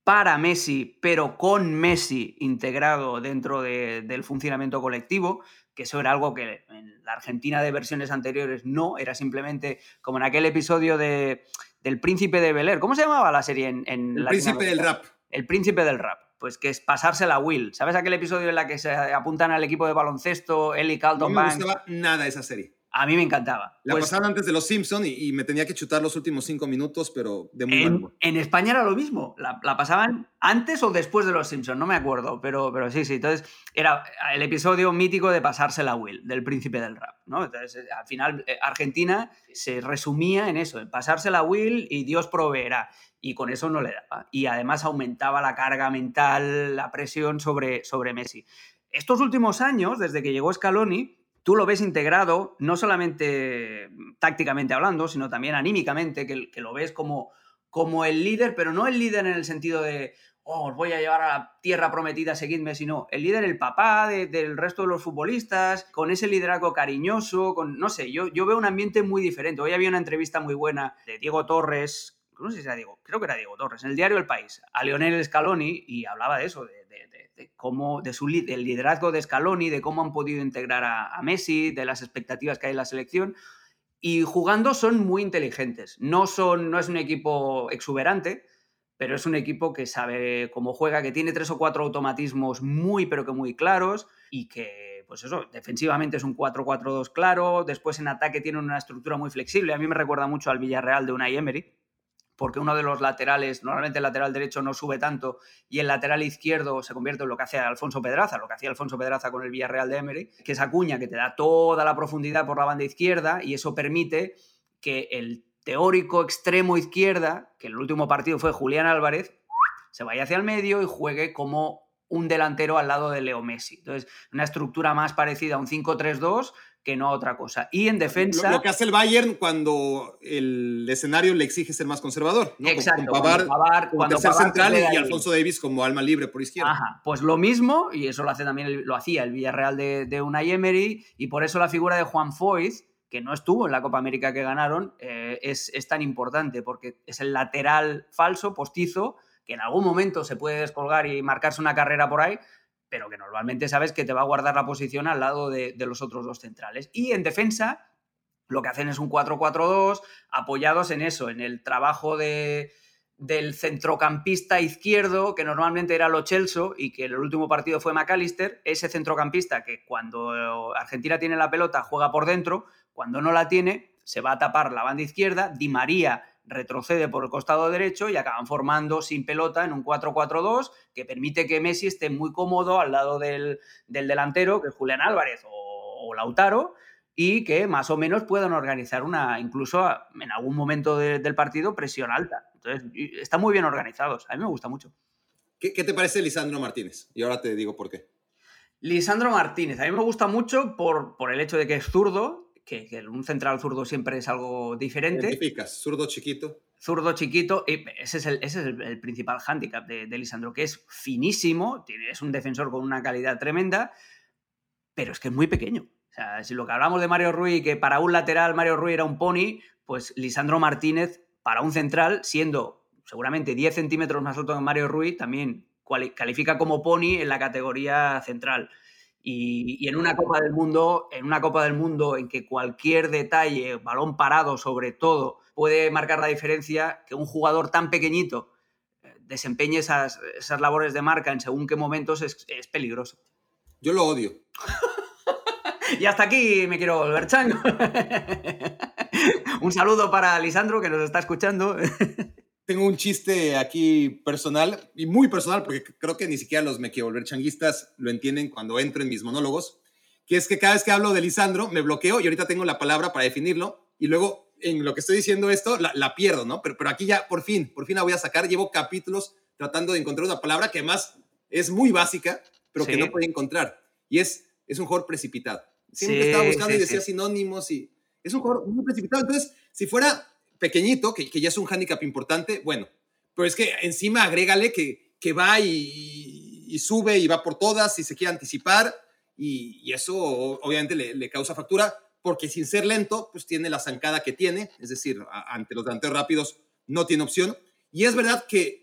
para Messi, pero con Messi integrado dentro del funcionamiento colectivo, que eso era algo que en la Argentina de versiones anteriores no, era simplemente como en aquel episodio de, del Príncipe de Bel ¿Cómo se llamaba la serie en, en El Príncipe del Rap. El Príncipe del Rap pues que es pasarse la Will. ¿Sabes aquel episodio en la que se apuntan al equipo de baloncesto, Ellie Carlton No me gustaba nada esa serie. A mí me encantaba. La pues, pasaron antes de Los Simpson y, me tenía que chutar los últimos cinco minutos, pero de muy en, en España era lo mismo. La, pasaban antes o después de Los Simpson, no me acuerdo, pero, pero sí, sí. Entonces era el episodio mítico de pasarse la Will, del príncipe del rap. ¿no? Entonces, eh, al final, eh, Argentina se resumía en eso, en pasarse la Will y Dios proveerá. Y con eso no le daba. Y además aumentaba la carga mental, la presión sobre, sobre Messi. Estos últimos años, desde que llegó Scaloni, tú lo ves integrado, no solamente tácticamente hablando, sino también anímicamente, que, lo ves como, como el líder, pero no el líder en el sentido de, oh, os voy a llevar a la tierra prometida, seguidme, sino el líder, el papá del resto de los futbolistas, con ese liderazgo cariñoso, con, no sé, yo, yo veo un ambiente muy diferente. Hoy había una entrevista muy buena de Diego Torres, no sé si era Diego, creo que era Diego Torres, en el diario El País, a Lionel Scaloni, y hablaba de eso, de, cómo, de su del liderazgo de Scaloni, de cómo han podido integrar a, Messi, de las expectativas que hay en la selección. Y jugando son muy inteligentes. No, son, no es un equipo exuberante, pero es un equipo que sabe cómo juega, que tiene tres o cuatro automatismos muy, pero que muy claros y que, pues eso, defensivamente es un 4-4-2 claro, después en ataque tiene una estructura muy flexible. A mí me recuerda mucho al Villarreal de Unai Emery, porque uno de los laterales, normalmente el lateral derecho no sube tanto y el lateral izquierdo se convierte en lo que hace Alfonso Pedraza, lo que hacía Alfonso Pedraza con el Villarreal de Emery, que es Acuña que te da toda la profundidad por la banda izquierda y eso permite que el teórico extremo izquierda, que el último partido fue Julián Álvarez, se vaya hacia el medio y juegue como un delantero al lado de Leo Messi. Entonces, una estructura más parecida a un 5-3-2 que no a otra cosa. Y en defensa... Lo, que hace el Bayern cuando el escenario le exige ser más conservador. ¿no? Exacto. Con Pavard, como tercer central y Alfonso Davis como alma libre por izquierda. Ajá, pues lo mismo, y eso lo, hace también lo hacía el Villarreal de, de Unai Emery, y por eso la figura de Juan Foyth, que no estuvo en la Copa América que ganaron, eh, es, es tan importante, porque es el lateral falso, postizo, que en algún momento se puede descolgar y marcarse una carrera por ahí, pero que normalmente sabes que te va a guardar la posición al lado de, los otros dos centrales. Y en defensa, lo que hacen es un 4-4-2, apoyados en eso, en el trabajo de, del centrocampista izquierdo, que normalmente era Lo Celso y que el último partido fue McAllister, ese centrocampista que cuando Argentina tiene la pelota juega por dentro, cuando no la tiene se va a tapar la banda izquierda, Di María retrocede por el costado derecho y acaban formando sin pelota en un 4-4-2 que permite que Messi esté muy cómodo al lado del, delantero, que es Julián Álvarez o, Lautaro, y que más o menos puedan organizar una, incluso en algún momento del partido, presión alta. Entonces, están muy bien organizados. A mí me gusta mucho. ¿Qué, te parece Lisandro Martínez? Y ahora te digo por qué. Lisandro Martínez, a mí me gusta mucho por, por el hecho de que es zurdo que, un central zurdo siempre es algo diferente. Identificas, zurdo chiquito. Zurdo chiquito, ese es el, ese es el, principal hándicap de, Lisandro, que es finísimo, es un defensor con una calidad tremenda, pero es que es muy pequeño. O sea, si lo que hablamos de Mario Rui, que para un lateral Mario Rui era un pony, pues Lisandro Martínez, para un central, siendo seguramente 10 centímetros más alto que Mario Rui, también califica como pony en la categoría central. Y, en una Copa del Mundo, en una Copa del Mundo en que cualquier detalle, balón parado sobre todo, puede marcar la diferencia, que un jugador tan pequeñito eh, desempeñe esas, esas labores de marca en según qué momentos es, es peligroso. Yo lo odio. y hasta aquí me quiero volver chango. un saludo para Lisandro que nos está escuchando tengo un chiste aquí personal y muy personal porque creo que ni siquiera los me quiero volver changuistas lo entienden cuando entro en mis monólogos, que es que cada vez que hablo de Lisandro me bloqueo y ahorita tengo la palabra para definirlo y luego en lo que estoy diciendo esto la, pierdo, ¿no? Pero, pero aquí ya por fin, por fin la voy a sacar. Llevo capítulos tratando de encontrar una palabra que además es muy básica, pero que no puedo encontrar. Y es, es un jugador precipitado. Siempre estaba buscando y decía sinónimos y es un jugador muy precipitado. Entonces, si fuera pequeñito, que, ya es un hándicap importante, bueno, pero es que encima agrégale que, que va y, sube y va por todas y se quiere anticipar y, eso obviamente le, causa factura porque sin ser lento, pues tiene la zancada que tiene, es decir, ante los delanteros rápidos no tiene opción. Y es verdad que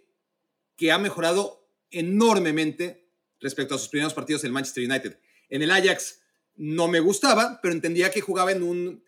que ha mejorado enormemente respecto a sus primeros partidos en Manchester United. En el Ajax no me gustaba, pero entendía que jugaba en un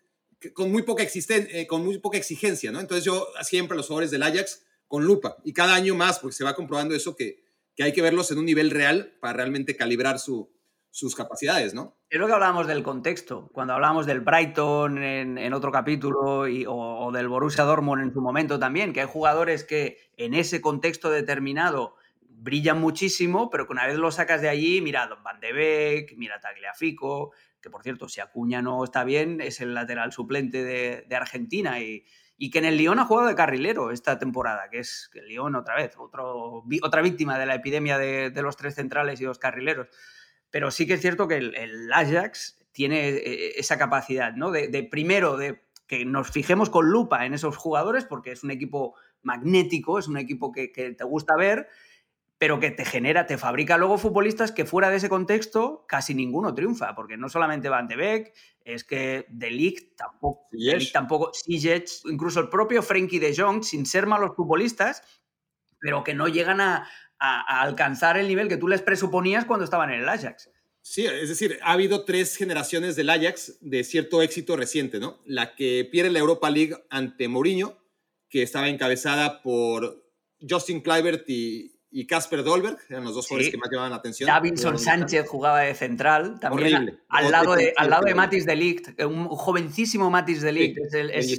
con muy poca eh, con muy poca exigencia, ¿no? Entonces yo siempre los jugadores del Ajax con lupa y cada año más porque se va comprobando eso que, que hay que verlos en un nivel real para realmente calibrar su, sus capacidades, ¿no? Es lo que hablábamos del contexto, cuando hablábamos del Brighton en, otro capítulo o, del Borussia Dortmund en su momento también, que hay jugadores que en ese contexto determinado brillan muchísimo, pero que una vez lo sacas de allí, mira Van de Beek, mira Tagliafico, que por cierto, si Acuña no está bien, es el lateral suplente de, Argentina y, que en el Lyon ha jugado de carrilero esta temporada, que es el Lyon otra vez, otro, otra víctima de la epidemia de, los tres centrales y los carrileros. Pero sí que es cierto que el, Ajax tiene eh, esa capacidad, ¿no? De, primero, de que nos fijemos con lupa en esos jugadores, porque es un equipo magnético, es un equipo que, que te gusta ver, pero que te genera, te fabrica luego futbolistas que fuera de ese contexto casi ninguno triunfa, porque no solamente Van de Beek, es que De Ligt tampoco, yes. tampoco, incluso el propio Frenkie de Jong, sin ser malos futbolistas, pero que no llegan a, alcanzar el nivel que tú les presuponías cuando estaban en el Ajax. Sí, es decir, ha habido tres generaciones del Ajax de cierto éxito reciente, ¿no? La que pierde la Europa League ante Mourinho, que estaba encabezada por Justin Kluivert y, y Casper Dolberg, eran los dos jugadores que más llamaban la atención. Davinson Sánchez jugaba de central, también al lado de, al lado de Matis de Ligt, un jovencísimo Matis de Ligt. es,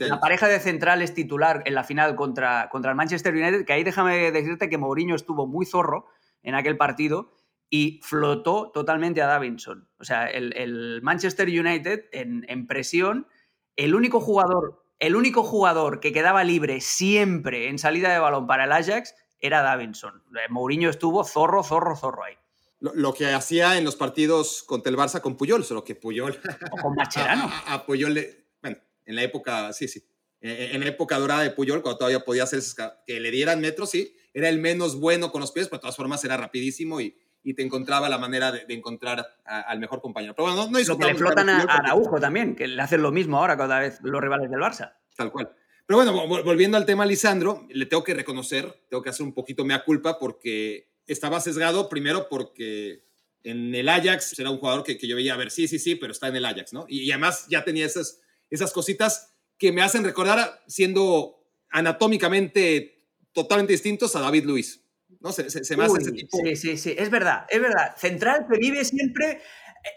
La pareja de centrales titular en la final contra, contra el Manchester United, que ahí déjame decirte que Mourinho estuvo muy zorro en aquel partido y flotó totalmente a Davinson. O sea, el, Manchester United en, en presión, el único jugador el único jugador que quedaba libre siempre en salida de balón para el Ajax era Davinson. Eh, Mourinho estuvo zorro, zorro, zorro ahí. Lo, que hacía en los partidos contra el Barça con Puyol, solo que Puyol. O con Macherano. A, Puyol, bueno, en la época, sí, sí. En, la época dorada de Puyol, cuando todavía podía hacer que le dieran metros, sí. Era el menos bueno con los pies, pero de todas formas era rapidísimo y, y te encontraba la manera de, encontrar al mejor compañero. Pero bueno, no, no Lo que le flotan a, a Araujo también, que le hacen lo mismo ahora cada vez los rivales del Barça. Tal cual. Pero bueno, volviendo al tema Lisandro, le tengo que reconocer, tengo que hacer un poquito mea culpa porque estaba sesgado primero porque en el Ajax era un jugador que, yo veía, a ver, sí, sí, sí, pero está en el Ajax, ¿no? Y, además ya tenía esas, esas cositas que me hacen recordar siendo anatómicamente totalmente distintos a David Luis. ¿no? Se, se, me hace ese tipo. Sí, sí, sí, es verdad, es verdad. Central que vive siempre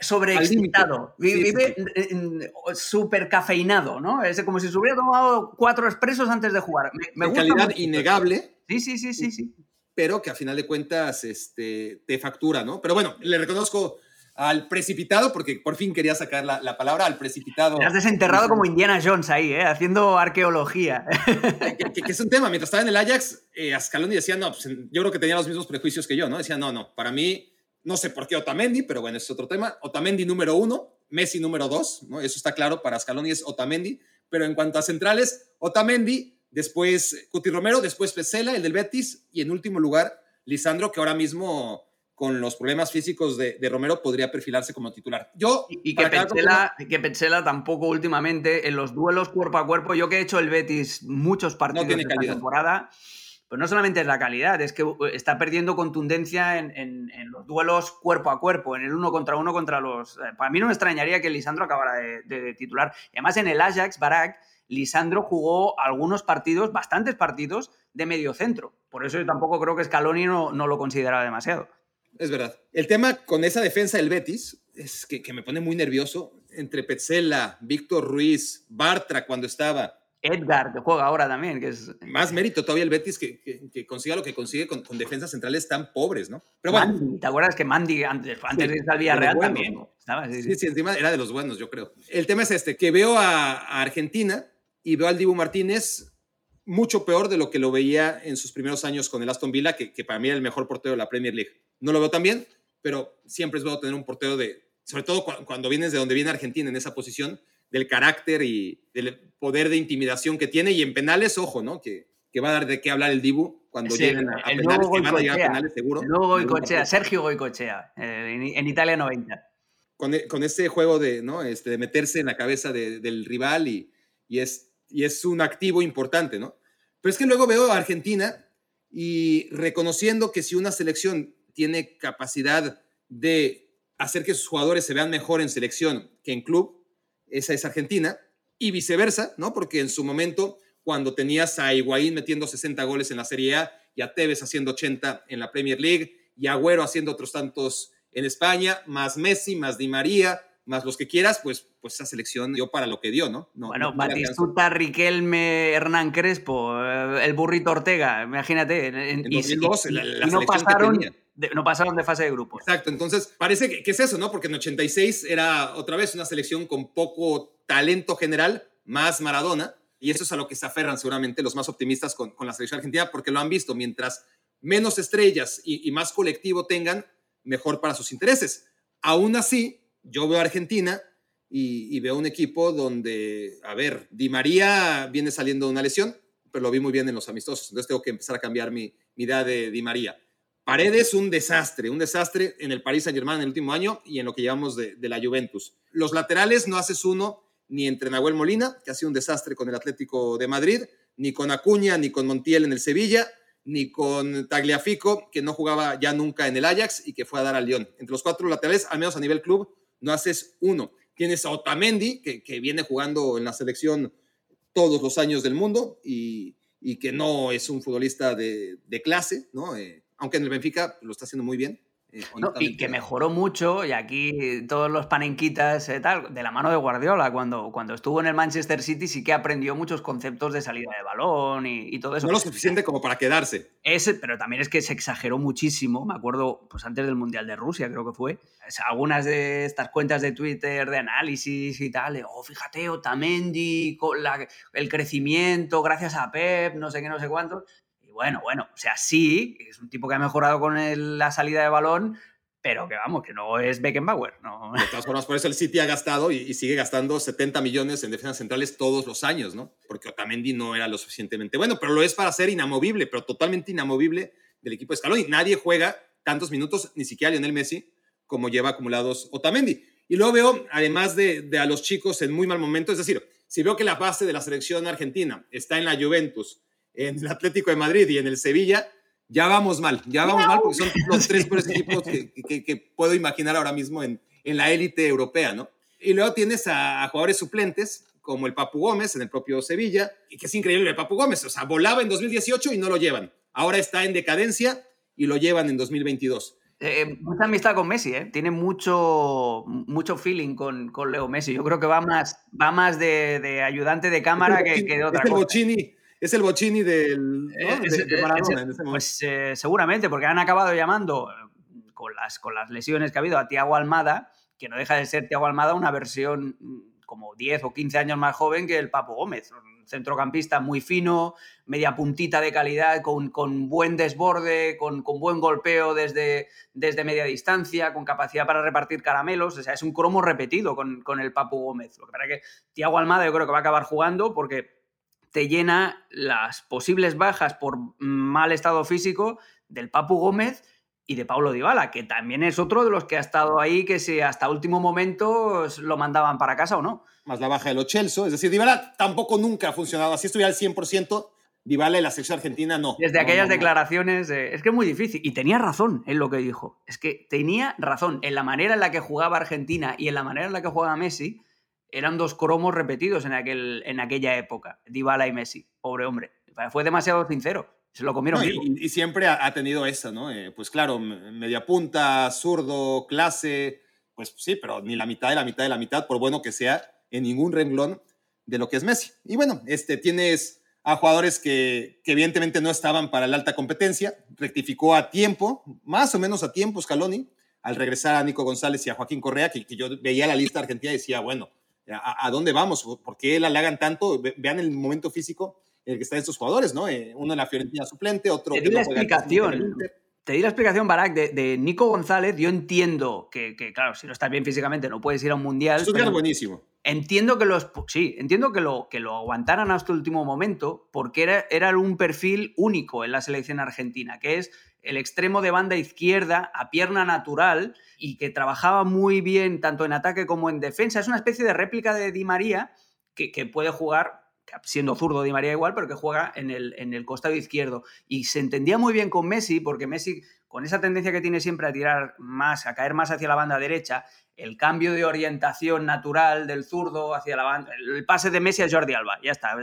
sobreexcitado, vive súper cafeinado, ¿no? Es como si se hubiera tomado cuatro expresos antes de jugar. Me, calidad innegable. Sí, sí, sí, sí, sí. Pero que a final de cuentas este, te factura, ¿no? Pero bueno, le reconozco al precipitado, porque por fin quería sacar la, palabra al precipitado. Te has desenterrado como Indiana Jones ahí, ¿eh? haciendo arqueología. que, es un tema. Mientras estaba en el Ajax, eh, Ascaloni decía, no, pues, yo creo que tenía los mismos prejuicios que yo, ¿no? Decía, no, no, para mí no sé por qué Otamendi, pero bueno, es otro tema. Otamendi número uno, Messi número dos, ¿no? Eso está claro, para Scaloni es Otamendi. Pero en cuanto a centrales, Otamendi, después Cuti Romero, después Pesela, el del Betis, y en último lugar, Lisandro, que ahora mismo con los problemas físicos de, Romero podría perfilarse como titular. Yo, y, que, Petzela, tampoco últimamente en los duelos cuerpo a cuerpo, yo que he hecho el Betis muchos partidos de esta temporada, pues no solamente es la calidad, es que uh, está perdiendo contundencia en, los duelos cuerpo a cuerpo, en el uno contra uno contra los... Eh, para mí no me extrañaría que Lisandro acabara de, titular. Y además en el Ajax, Barak, Lisandro jugó algunos partidos, bastantes partidos, de medio centro. Por eso yo tampoco creo que Scaloni no, no lo consideraba demasiado. Es verdad. El tema con esa defensa del Betis es que, que me pone muy nervioso. Entre Petzela, Víctor Ruiz, Bartra cuando estaba, Edgar, que juega ahora también, que es... Más mérito todavía el Betis que, que, consiga lo que consigue con, defensas centrales tan pobres, ¿no? Pero bueno. ¿te acuerdas que Mandy antes, antes de irse al Villarreal también estaba? Sí sí, encima era de los buenos, yo creo. El tema es este, que veo a, Argentina y veo al Dibu Martínez mucho peor de lo que lo veía en sus primeros años con el Aston Villa, que, que para mí era el mejor portero de la Premier League. No lo veo tan bien, pero siempre es bueno tener un portero de, sobre todo cuando vienes de donde viene Argentina en esa posición, del carácter y del poder de intimidación que tiene. Y en penales, ojo, ¿no? Que, que va a dar de qué hablar el Dibu cuando lleguen a, penales, que van a llegar a penales seguro. El nuevo Goicochea, Sergio Goicochea, eh, en, Italia 90. Con, e, con ese juego de, ¿no? este, de meterse en la cabeza del rival y, y, es, y es un activo importante, ¿no? Pero es que luego veo a Argentina y reconociendo que si una selección tiene capacidad de hacer que sus jugadores se vean mejor en selección que en club, esa es Argentina, y viceversa, ¿no? Porque en su momento, cuando tenías a Higuaín metiendo 60 goles en la Serie A y a Tevez haciendo 80 en la Premier League y a Agüero haciendo otros tantos en España, más Messi, más Di María, más los que quieras, pues, pues esa selección dio para lo que dio, ¿no? bueno, Batistuta, Riquelme, Hernán Crespo, eh, el burrito Ortega, imagínate. En, 2002, y, la, no pasaron, de, no pasaron de fase de grupo. Exacto, entonces parece que, que, es eso, ¿no? Porque en 86 era otra vez una selección con poco talento general, más Maradona, y eso es a lo que se aferran seguramente los más optimistas con, con la selección argentina, porque lo han visto, mientras menos estrellas y, y más colectivo tengan, mejor para sus intereses. Aún así, yo veo a Argentina y, veo un equipo donde, a ver, Di María viene saliendo de una lesión, pero lo vi muy bien en los amistosos, entonces tengo que empezar a cambiar mi, idea de Di María. Paredes, un desastre, un desastre en el Paris Saint-Germain en el último año y en lo que llevamos de, de, la Juventus. Los laterales no haces uno ni entre Nahuel Molina, que ha sido un desastre con el Atlético de Madrid, ni con Acuña, ni con Montiel en el Sevilla, ni con Tagliafico, que no jugaba ya nunca en el Ajax y que fue a dar al Lyon. Entre los cuatro laterales, al menos a nivel club, no haces uno. Tienes a Otamendi, que, viene jugando en la selección todos los años del mundo y, que no es un futbolista de, clase, ¿no? Eh, aunque en el Benfica lo está haciendo muy bien. Eh, y que mejoró mucho, y aquí todos los panenquitas, eh, tal, de la mano de Guardiola, cuando, cuando estuvo en el Manchester City sí que aprendió muchos conceptos de salida de balón y, todo eso. No lo suficiente como para quedarse. Ese, pero también es que se exageró muchísimo, me acuerdo, pues antes del Mundial de Rusia creo que fue, algunas de estas cuentas de Twitter de análisis y tal, oh, fíjate, Otamendi, la, el crecimiento gracias a Pep, no sé qué, no sé cuántos, bueno, bueno, o sea, sí, es un tipo que ha mejorado con la salida de balón, pero que vamos, que no es Beckenbauer. No. De todas formas, por eso el City ha gastado y, sigue gastando 70 millones en defensas centrales todos los años, ¿no? Porque Otamendi no era lo suficientemente bueno, pero lo es para ser inamovible, pero totalmente inamovible del equipo de Scaloni. Nadie juega tantos minutos, ni siquiera Lionel Messi, como lleva acumulados Otamendi. Y luego veo, además de, de a los chicos en muy mal momento, es decir, si veo que la base de la selección argentina está en la Juventus, en el Atlético de Madrid y en el Sevilla, ya vamos mal, ya vamos mal porque son los tres peores equipos que, puedo imaginar ahora mismo en, en la élite europea, ¿no? Y luego tienes a, jugadores suplentes como el Papu Gómez en el propio Sevilla, y que es increíble el Papu Gómez, o sea, volaba en 2018 y no lo llevan. Ahora está en decadencia y lo llevan en 2022. Eh, eh, mucha amistad con Messi, ¿eh? tiene mucho, mucho feeling con, con, Leo Messi. Yo creo que va más, va más de, de ayudante de cámara que, que, de otra es el cosa es el Bochini del, eh, de, Maradona en ese momento. Pues eh, seguramente, porque han acabado llamando eh, con las, con las lesiones que ha habido a Tiago Almada, que no deja de ser Tiago Almada una versión mm, como 10 o 15 años más joven que el Papo Gómez. Un centrocampista muy fino, media puntita de calidad, con, con buen desborde, con, con, buen golpeo desde, desde media distancia, con capacidad para repartir caramelos. O sea, es un cromo repetido con, con el Papu Gómez. Lo que pasa es que Tiago Almada yo creo que va a acabar jugando porque te llena las posibles bajas por mal estado físico del Papu Gómez y de Paulo Dybala, que también es otro de los que ha estado ahí, que si hasta último momento lo mandaban para casa o no. Más la baja de los Chelsea, es decir, Dybala tampoco nunca ha funcionado, así estuviera al 100%, Dybala en la sección argentina no. Desde aquellas declaraciones, es que es muy difícil, y tenía razón en lo que dijo, es que tenía razón en la manera en la que jugaba Argentina y en la manera en la que jugaba Messi, eran dos cromos repetidos en, aquel, en aquella época, Dybala y Messi. Pobre hombre. Fue demasiado sincero. Se lo comieron. y, siempre ha, tenido eso, ¿no? Eh, pues claro, media punta, zurdo, clase, pues sí, pero ni la mitad de la mitad de la mitad, por bueno que sea, en ningún renglón de lo que es Messi. Y bueno, este, tienes a jugadores que, que evidentemente no estaban para la alta competencia, rectificó a tiempo, más o menos a tiempo Scaloni, al regresar a Nico González y a Joaquín Correa, que, que yo veía la lista argentina y decía, bueno, ¿A, dónde vamos? ¿Por qué la hagan tanto? Vean el momento físico en el que están estos jugadores, ¿no? Eh, uno en la Fiorentina suplente, otro... Te di la explicación. Te di la explicación, Barak, de, Nico González. Yo entiendo que, claro, si no estás bien físicamente no puedes ir a un mundial. Eso es buenísimo. Entiendo que los. Sí, entiendo que lo, que lo aguantaran hasta el último momento, porque era, era un perfil único en la selección argentina, que es el extremo de banda izquierda a pierna natural y que trabajaba muy bien tanto en ataque como en defensa. Es una especie de réplica de Di María que, puede jugar siendo zurdo Di María igual, pero que juega en el, en el costado izquierdo. Y se entendía muy bien con Messi, porque Messi, con esa tendencia que tiene siempre a tirar más, a caer más hacia la banda derecha, el cambio de orientación natural del zurdo hacia la banda, el pase de Messi a Jordi Alba, ya está.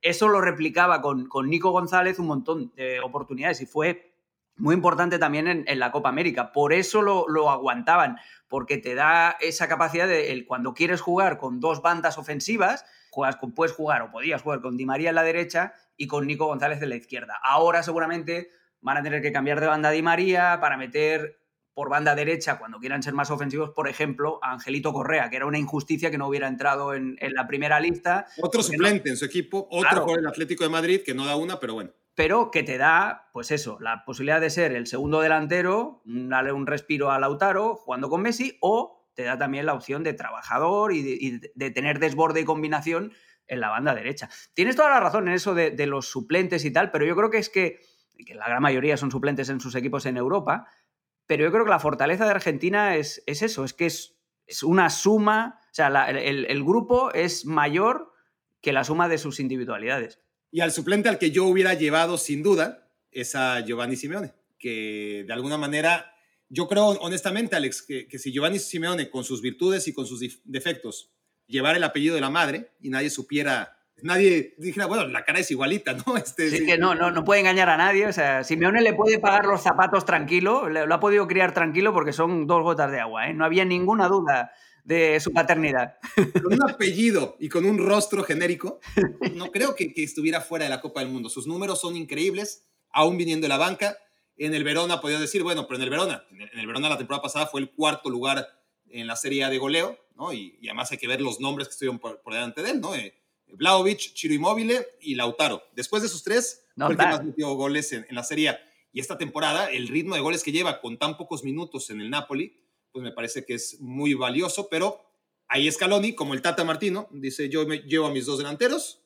Eso lo replicaba con, con Nico González un montón de oportunidades y fue muy importante también en, la Copa América. Por eso lo, lo, aguantaban, porque te da esa capacidad de el, cuando quieres jugar con dos bandas ofensivas, juegas con, puedes jugar o podías jugar con Di María en la derecha y con Nico González en la izquierda. Ahora seguramente van a tener que cambiar de banda Di María para meter por banda derecha cuando quieran ser más ofensivos, por ejemplo, a Angelito Correa, que era una injusticia que no hubiera entrado en, la primera lista. Otro suplente en su equipo, otro por el Atlético de Madrid, que no da una, pero bueno. Pero que te da, pues eso, la posibilidad de ser el segundo delantero, darle un respiro a Lautaro jugando con Messi, o te da también la opción de trabajador y de, tener desborde y combinación en la banda derecha. Tienes toda la razón en eso de, los suplentes y tal, pero yo creo que es que, la gran mayoría son suplentes en sus equipos en Europa, pero yo creo que la fortaleza de Argentina es, es eso, es que es, una suma, o sea, el grupo es mayor que la suma de sus individualidades. Y al suplente al que yo hubiera llevado sin duda es a Giovanni Simeone, que de alguna manera yo creo honestamente, Alex, que, si Giovanni Simeone, con sus virtudes y con sus defectos, llevara el apellido de la madre y nadie supiera nadie dijera, bueno, la cara es igualita, ¿no? Este, sí, que no, no, no puede engañar a nadie. O sea, Simeone le puede pagar los zapatos tranquilo, lo ha podido criar tranquilo porque son dos gotas de agua, ¿eh? No había ninguna duda de su paternidad. Con un apellido y con un rostro genérico, no creo que, que estuviera fuera de la Copa del Mundo. Sus números son increíbles, aún viniendo de la banca. En el Verona podía decir, bueno, pero en el Verona, en el Verona la temporada pasada fue el cuarto lugar en la serie de goleo, ¿no? Y, además hay que ver los nombres que estuvieron por, delante de él, ¿no? Eh, Vlaovic, Chiro Immobile y Lautaro. Después de esos tres, fue el que más metió goles en, la serie. Y esta temporada, el ritmo de goles que lleva con tan pocos minutos en el Napoli, pues me parece que es muy valioso, pero ahí Scaloni, como el Tata Martino, dice, yo me llevo a mis dos delanteros,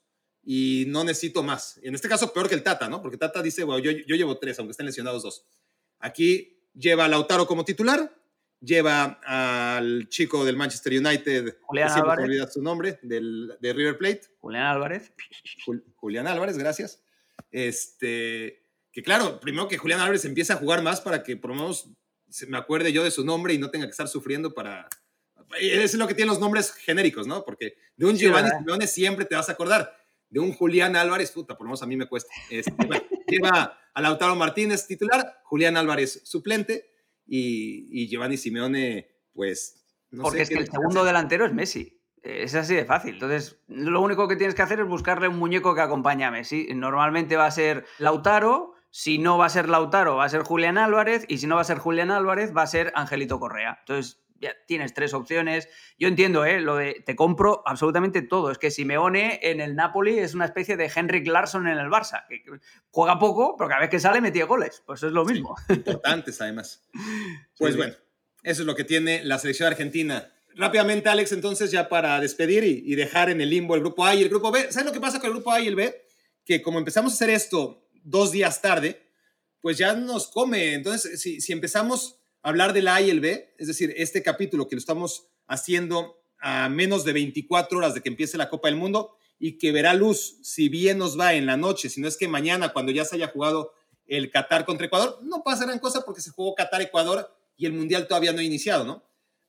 y no necesito más. En este caso, peor que el Tata, ¿no? Porque Tata dice, bueno, yo, yo llevo tres, aunque estén lesionados dos. Aquí lleva a Lautaro como titular, lleva al chico del Manchester United, Julián Álvarez. su nombre, del, de River Plate. Julián Álvarez. Julián Álvarez, gracias. Este, que claro, primero que Julián Álvarez empiece a jugar más para que por lo menos me acuerde yo de su nombre y no tenga que estar sufriendo para... Eso es lo que tienen los nombres genéricos, ¿no? Porque de un Giovanni Simeone siempre te vas a acordar de un Julián Álvarez, puta, por lo menos a mí me cuesta. Este, lleva a Lautaro Martínez titular, Julián Álvarez suplente y, Giovanni Simeone, pues... Porque es que el segundo delantero es Messi. Es así de fácil. Entonces, lo único que tienes que hacer es buscarle un muñeco que acompañe a Messi. Normalmente va a ser Lautaro, si no va a ser Lautaro, va a ser Julián Álvarez, y si no va a ser Julián Álvarez, va a ser Angelito Correa. Entonces, ya tienes tres opciones. Yo entiendo, ¿eh? Lo de te compro absolutamente todo. Es que Simeone en el Napoli es una especie de Henrik Larsson en el Barça, que juega poco, pero cada vez que sale metía goles. Pues es lo mismo. importantes, además. Pues bueno, eso es lo que tiene la selección argentina. Rápidamente, Alex, entonces, ya para despedir y, dejar en el limbo el grupo A y el grupo B. ¿Sabes lo que pasa con el grupo A y el B? Que como empezamos a hacer esto dos días tarde, pues ya nos come. Entonces, si, si empezamos hablar del A y el B, es decir, este capítulo que lo estamos haciendo a menos de 24 horas de que empiece la Copa del Mundo y que verá luz, si bien nos va en la noche, si no es que mañana, cuando ya se haya jugado el Qatar contra Ecuador, no pasa gran cosa porque se jugó Qatar-Ecuador y el Mundial todavía no ha iniciado, ¿no?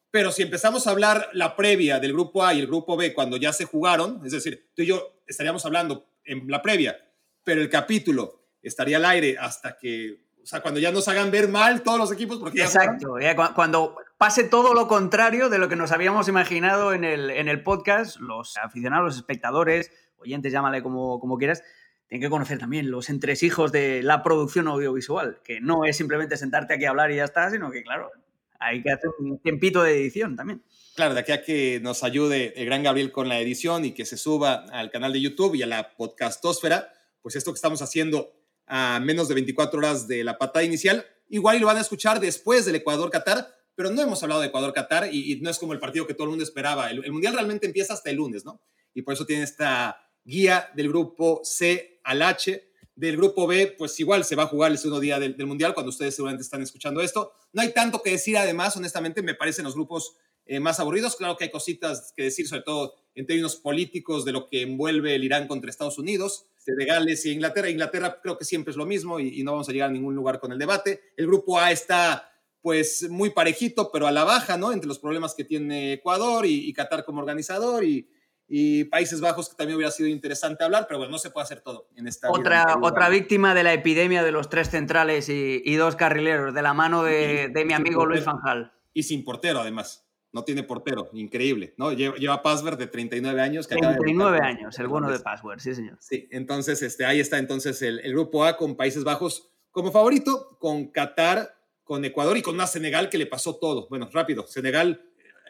Pero si empezamos a hablar la previa del grupo A y el grupo B cuando ya se jugaron, es decir, tú y yo estaríamos hablando en la previa, pero el capítulo estaría al aire hasta que o sea, cuando ya nos hagan ver mal todos los equipos. Porque Exacto, cuando pase todo lo contrario de lo que nos habíamos imaginado en el, en el podcast, los aficionados, los espectadores, oyentes, llámale como, como quieras, tienen que conocer también los entresijos de la producción audiovisual, que no es simplemente sentarte aquí a hablar y ya está, sino que, claro, hay que hacer un tiempito de edición también. Claro, de aquí a que nos ayude el gran Gabriel con la edición y que se suba al canal de YouTube y a la podcastósfera, pues esto que estamos haciendo a menos de 24 horas de la patada inicial. Igual lo van a escuchar después del Ecuador-Qatar, pero no hemos hablado de Ecuador-Qatar y, no es como el partido que todo el mundo esperaba. El, Mundial realmente empieza hasta el lunes, ¿no? Y por eso tiene esta guía del grupo C al H. Del grupo B, pues igual se va a jugar el segundo día del, Mundial, cuando ustedes seguramente están escuchando esto. No hay tanto que decir, además, honestamente, me parecen los grupos eh, más aburridos. Claro que hay cositas que decir, sobre todo en términos políticos de lo que envuelve el Irán contra Estados Unidos, este, de Gales y Inglaterra. Inglaterra creo que siempre es lo mismo y, y no vamos a llegar a ningún lugar con el debate. El grupo A está pues muy parejito, pero a la baja, ¿no? Entre los problemas que tiene Ecuador y, y Qatar como organizador y, y, Países Bajos, que también hubiera sido interesante hablar, pero bueno, no se puede hacer todo en esta. Otra, otra víctima de la epidemia de los tres centrales y, y dos carrileros, de la mano de, de mi amigo Luis Fanjal. Y sin portero, además. No tiene portero, increíble, ¿no? Lleva, lleva Password de 39 años. Que 39 años, el bono de Password, sí, señor. Sí, entonces este, ahí está entonces el, el grupo A con Países Bajos como favorito, con Qatar con Ecuador y con una Senegal que le pasó todo. Bueno, rápido, Senegal,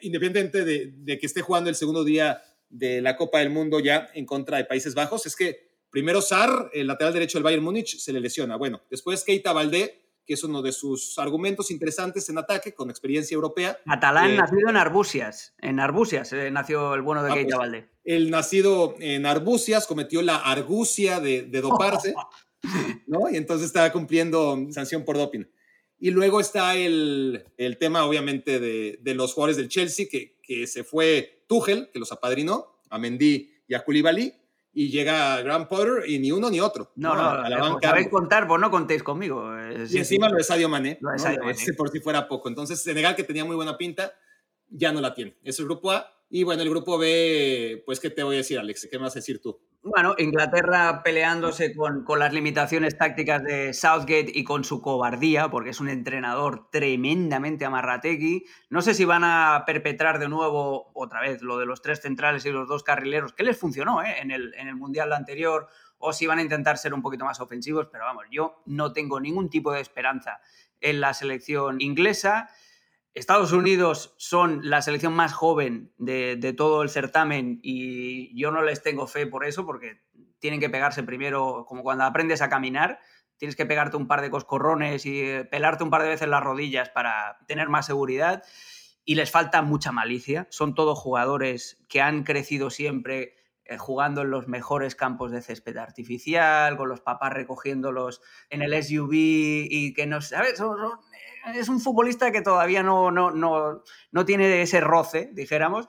independientemente de, de, que esté jugando el segundo día de la Copa del Mundo ya en contra de Países Bajos, es que primero Sar, el lateral derecho del Bayern Múnich, se le lesiona. Bueno, después Keita Valdé, que es uno de sus argumentos interesantes en ataque, con experiencia europea. Catalán, eh, nacido en Arbusias. En Arbusias eh, nació el bueno de ah, Keita pues, Valdé. El nacido en Arbusias cometió la argucia de, de doparse, ¿no? Y entonces estaba cumpliendo sanción por doping. Y luego está el, el tema, obviamente, de, de, los jugadores del Chelsea, que, que, se fue Tuchel, que los apadrinó, a Mendy y a Koulibaly, y llega Graham Potter y ni uno ni otro. No, no, no a la banca. Sabéis contar, vos no contéis conmigo. y encima lo de Sadio Mané, lo de Sadio Mané. Ese por si fuera poco. Entonces, Senegal, que tenía muy buena pinta, ya no la tiene. Es el grupo A. Y bueno, el grupo B, pues, ¿qué te voy a decir, Alex? ¿Qué me vas a decir tú? Bueno, Inglaterra peleándose con, con, las limitaciones tácticas de Southgate y con su cobardía, porque es un entrenador tremendamente amarrategui. No sé si van a perpetrar de nuevo, otra vez, lo de los tres centrales y los dos carrileros, que les funcionó ¿eh? en, el, en el Mundial anterior, o si van a intentar ser un poquito más ofensivos, pero vamos, yo no tengo ningún tipo de esperanza en la selección inglesa. Estados Unidos son la selección más joven de, todo el certamen y yo no les tengo fe por eso, porque tienen que pegarse primero, como cuando aprendes a caminar, tienes que pegarte un par de coscorrones y eh, pelarte un par de veces las rodillas para tener más seguridad. Y les falta mucha malicia. Son todos jugadores que han crecido siempre eh, jugando en los mejores campos de césped artificial, con los papás recogiéndolos en el SUV y que no sabes, son es un futbolista que todavía no, no, no, no tiene ese roce, dijéramos.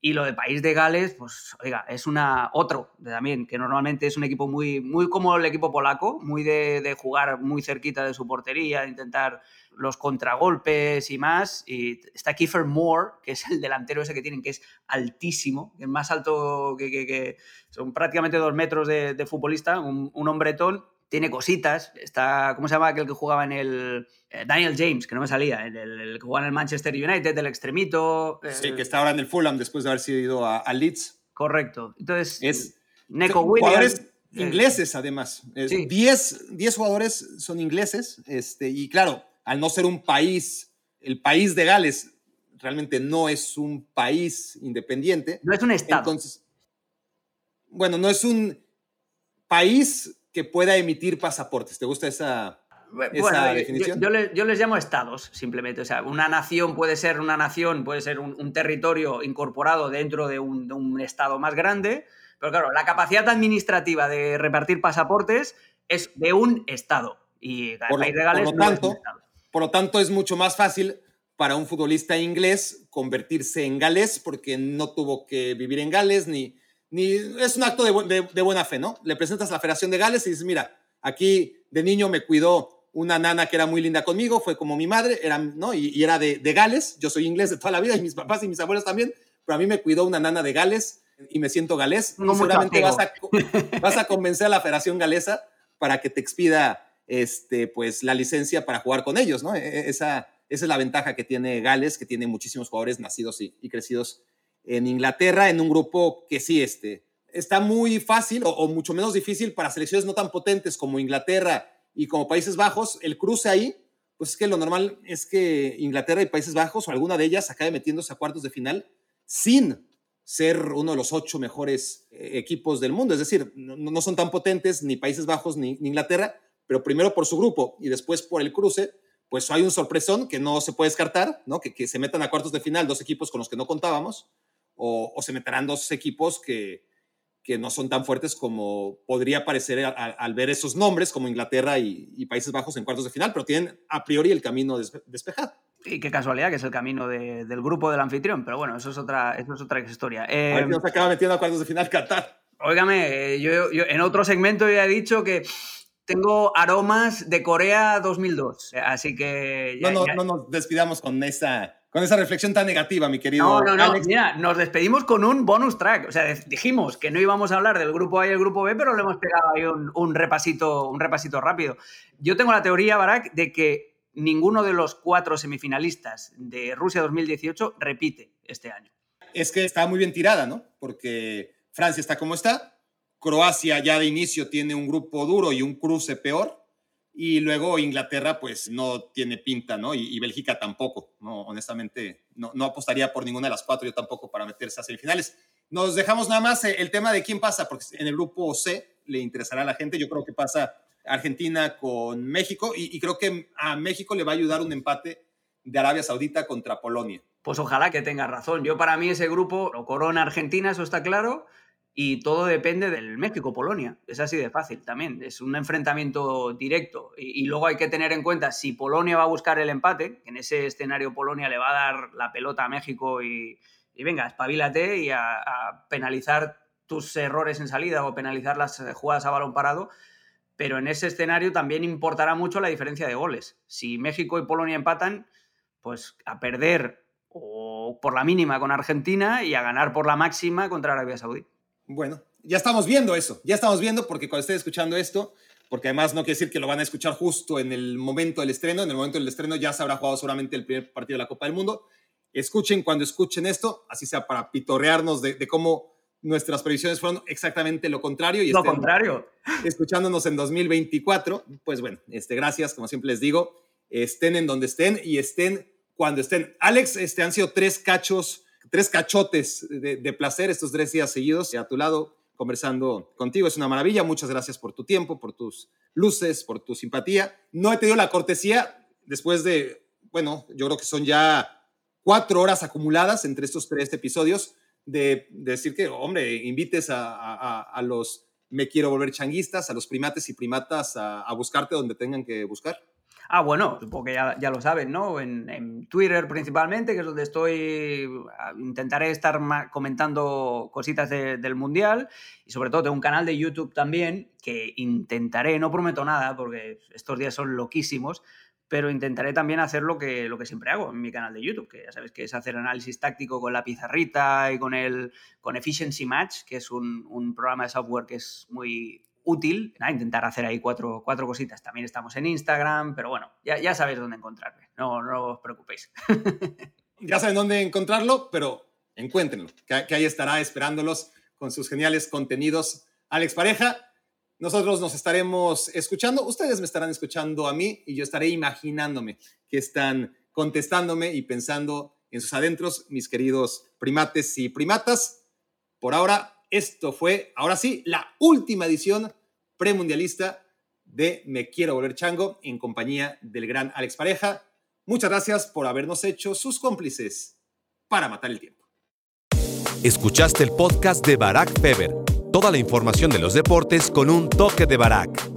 Y lo de País de Gales, pues, oiga, es una otro también, que normalmente es un equipo muy, muy como el equipo polaco, muy de, jugar muy cerquita de su portería, de intentar los contragolpes y más. Y está Kiefer Moore, que es el delantero ese que tienen, que es altísimo, es más alto que, que, que son prácticamente dos metros de, de futbolista, un, un hombretón tiene cositas. Está, ¿cómo se llama aquel que jugaba en el. Eh, Daniel James, que no me salía, el, el, el, que jugaba en el Manchester United, el extremito. Sí, que está ahora en el Fulham después de haber sido ido a, a Leeds. Correcto. Entonces, es. Neco Williams. Jugadores ingleses, además. 10 sí. jugadores son ingleses. Este, y claro, al no ser un país, el país de Gales realmente no es un país independiente. No es un estado. Entonces, bueno, no es un país que pueda emitir pasaportes. ¿Te gusta esa, bueno, esa definición? Yo, yo, les, yo, les, llamo estados, simplemente. O sea, una nación puede ser una nación, puede ser un, un territorio incorporado dentro de un, de un, estado más grande, pero claro, la capacidad administrativa de repartir pasaportes es de un estado. Y por lo, por lo tanto, es por lo tanto, es mucho más fácil para un futbolista inglés convertirse en galés porque no tuvo que vivir en Gales ni ni es un acto de, de, de, buena fe, ¿no? Le presentas a la Federación de Gales y dices, mira, aquí de niño me cuidó una nana que era muy linda conmigo, fue como mi madre, era, ¿no? Y, y era de, de, Gales, yo soy inglés de toda la vida y mis papás y mis abuelos también, pero a mí me cuidó una nana de Gales y me siento galés. No y seguramente vas a, vas a convencer a la Federación Galesa para que te expida este, pues, la licencia para jugar con ellos, ¿no? E, e, esa, esa es la ventaja que tiene Gales, que tiene muchísimos jugadores nacidos y, y crecidos en Inglaterra, en un grupo que sí este, está muy fácil o, o, mucho menos difícil para selecciones no tan potentes como Inglaterra y como Países Bajos. El cruce ahí, pues es que lo normal es que Inglaterra y Países Bajos o alguna de ellas acabe metiéndose a cuartos de final sin ser uno de los ocho mejores eh, equipos del mundo. Es decir, no, no, son tan potentes ni Países Bajos ni, ni Inglaterra, pero primero por su grupo y después por el cruce, pues hay un sorpresón que no se puede descartar, ¿no? Que, que se metan a cuartos de final dos equipos con los que no contábamos o, o se meterán dos equipos que, que, no son tan fuertes como podría parecer al, al ver esos nombres como Inglaterra y, y, Países Bajos en cuartos de final, pero tienen a priori el camino despe despejado. Y qué casualidad que es el camino del grupo del anfitrión, pero bueno, eso es otra, eso es otra historia. Eh, a ver, nos acaba metiendo a cuartos de final Qatar. Óigame, yo, en otro segmento ya he dicho que tengo aromas de Corea 2002, así que... no, no, no nos despidamos con esa, con esa reflexión tan negativa, mi querido. No, no, no. Mira, nos despedimos con un bonus track. O sea, dijimos que no íbamos a hablar del grupo A y el grupo B, pero le hemos pegado ahí un, repasito, un repasito rápido. Yo tengo la teoría, Barak, de que ninguno de los cuatro semifinalistas de Rusia 2018 repite este año. Es que está muy bien tirada, ¿no? Porque Francia está como está, Croacia ya de inicio tiene un grupo duro y un cruce peor, y luego Inglaterra pues no tiene pinta, ¿no? Y, Bélgica tampoco, ¿no? Honestamente, no, no, apostaría por ninguna de las cuatro, yo tampoco para meterse a semifinales. Nos dejamos nada más eh, el tema de quién pasa, porque en el grupo C le interesará a la gente, yo creo que pasa Argentina con México y, y creo que a México le va a ayudar un empate de Arabia Saudita contra Polonia. Pues ojalá que tenga razón. Yo para mí ese grupo lo corona Argentina, eso está claro y todo depende del México-Polonia. Es así de fácil también. Es un enfrentamiento directo. Y, luego hay que tener en cuenta si Polonia va a buscar el empate, que en ese escenario Polonia le va a dar la pelota a México y, venga, espabilate y a, penalizar tus errores en salida o penalizar las eh, jugadas a balón parado. Pero en ese escenario también importará mucho la diferencia de goles. Si México y Polonia empatan, pues a perder o por la mínima con Argentina y a ganar por la máxima contra Arabia Saudí. Bueno, ya estamos viendo eso, ya estamos viendo porque cuando esté escuchando esto, porque además no quiere decir que lo van a escuchar justo en el momento del estreno, en el momento del estreno ya se habrá jugado seguramente el primer partido de la Copa del Mundo. Escuchen cuando escuchen esto, así sea para pitorrearnos de, cómo nuestras previsiones fueron exactamente lo contrario. Y lo contrario. Escuchándonos en 2024, pues bueno, este, gracias, como siempre les digo, estén en donde estén y estén cuando estén. Alex, este, han sido tres cachos tres cachotes de, placer estos tres días seguidos a tu lado conversando contigo. Es una maravilla. Muchas gracias por tu tiempo, por tus luces, por tu simpatía. No he tenido la cortesía después de, bueno, yo creo que son ya cuatro horas acumuladas entre estos tres episodios de, decir que, hombre, invites a, los me quiero volver changuistas, a los primates y primatas a buscarte donde tengan que buscar. Ah, bueno, porque ya, ya lo saben, ¿no? En, Twitter principalmente, que es donde estoy, ah, intentaré estar comentando cositas del Mundial y sobre todo tengo un canal de YouTube también que intentaré, no prometo nada porque estos días son loquísimos, pero intentaré también hacer lo que, lo que siempre hago en mi canal de YouTube, que ya sabes que es hacer análisis táctico con la pizarrita y con el con Efficiency Match, que es un, un programa de software que es muy útil, intentar hacer ahí cuatro, cuatro cositas. También estamos en Instagram, pero bueno, ya, ya sabéis dónde encontrarme, no, no os preocupéis. ya saben dónde encontrarlo, pero encuéntrenlo, que, que ahí estará esperándolos con sus geniales contenidos. Alex Pareja, nosotros nos estaremos escuchando, ustedes me estarán escuchando a mí y yo estaré imaginándome que están contestándome y pensando en sus adentros, mis queridos primates y primatas. Por ahora, esto fue, ahora sí, la última edición premundialista de Me Quiero Volver Chango en compañía del gran Alex Pareja. Muchas gracias por habernos hecho sus cómplices para matar el tiempo. Escuchaste el podcast de Barack Feber. Toda la información de los deportes con un toque de Barack.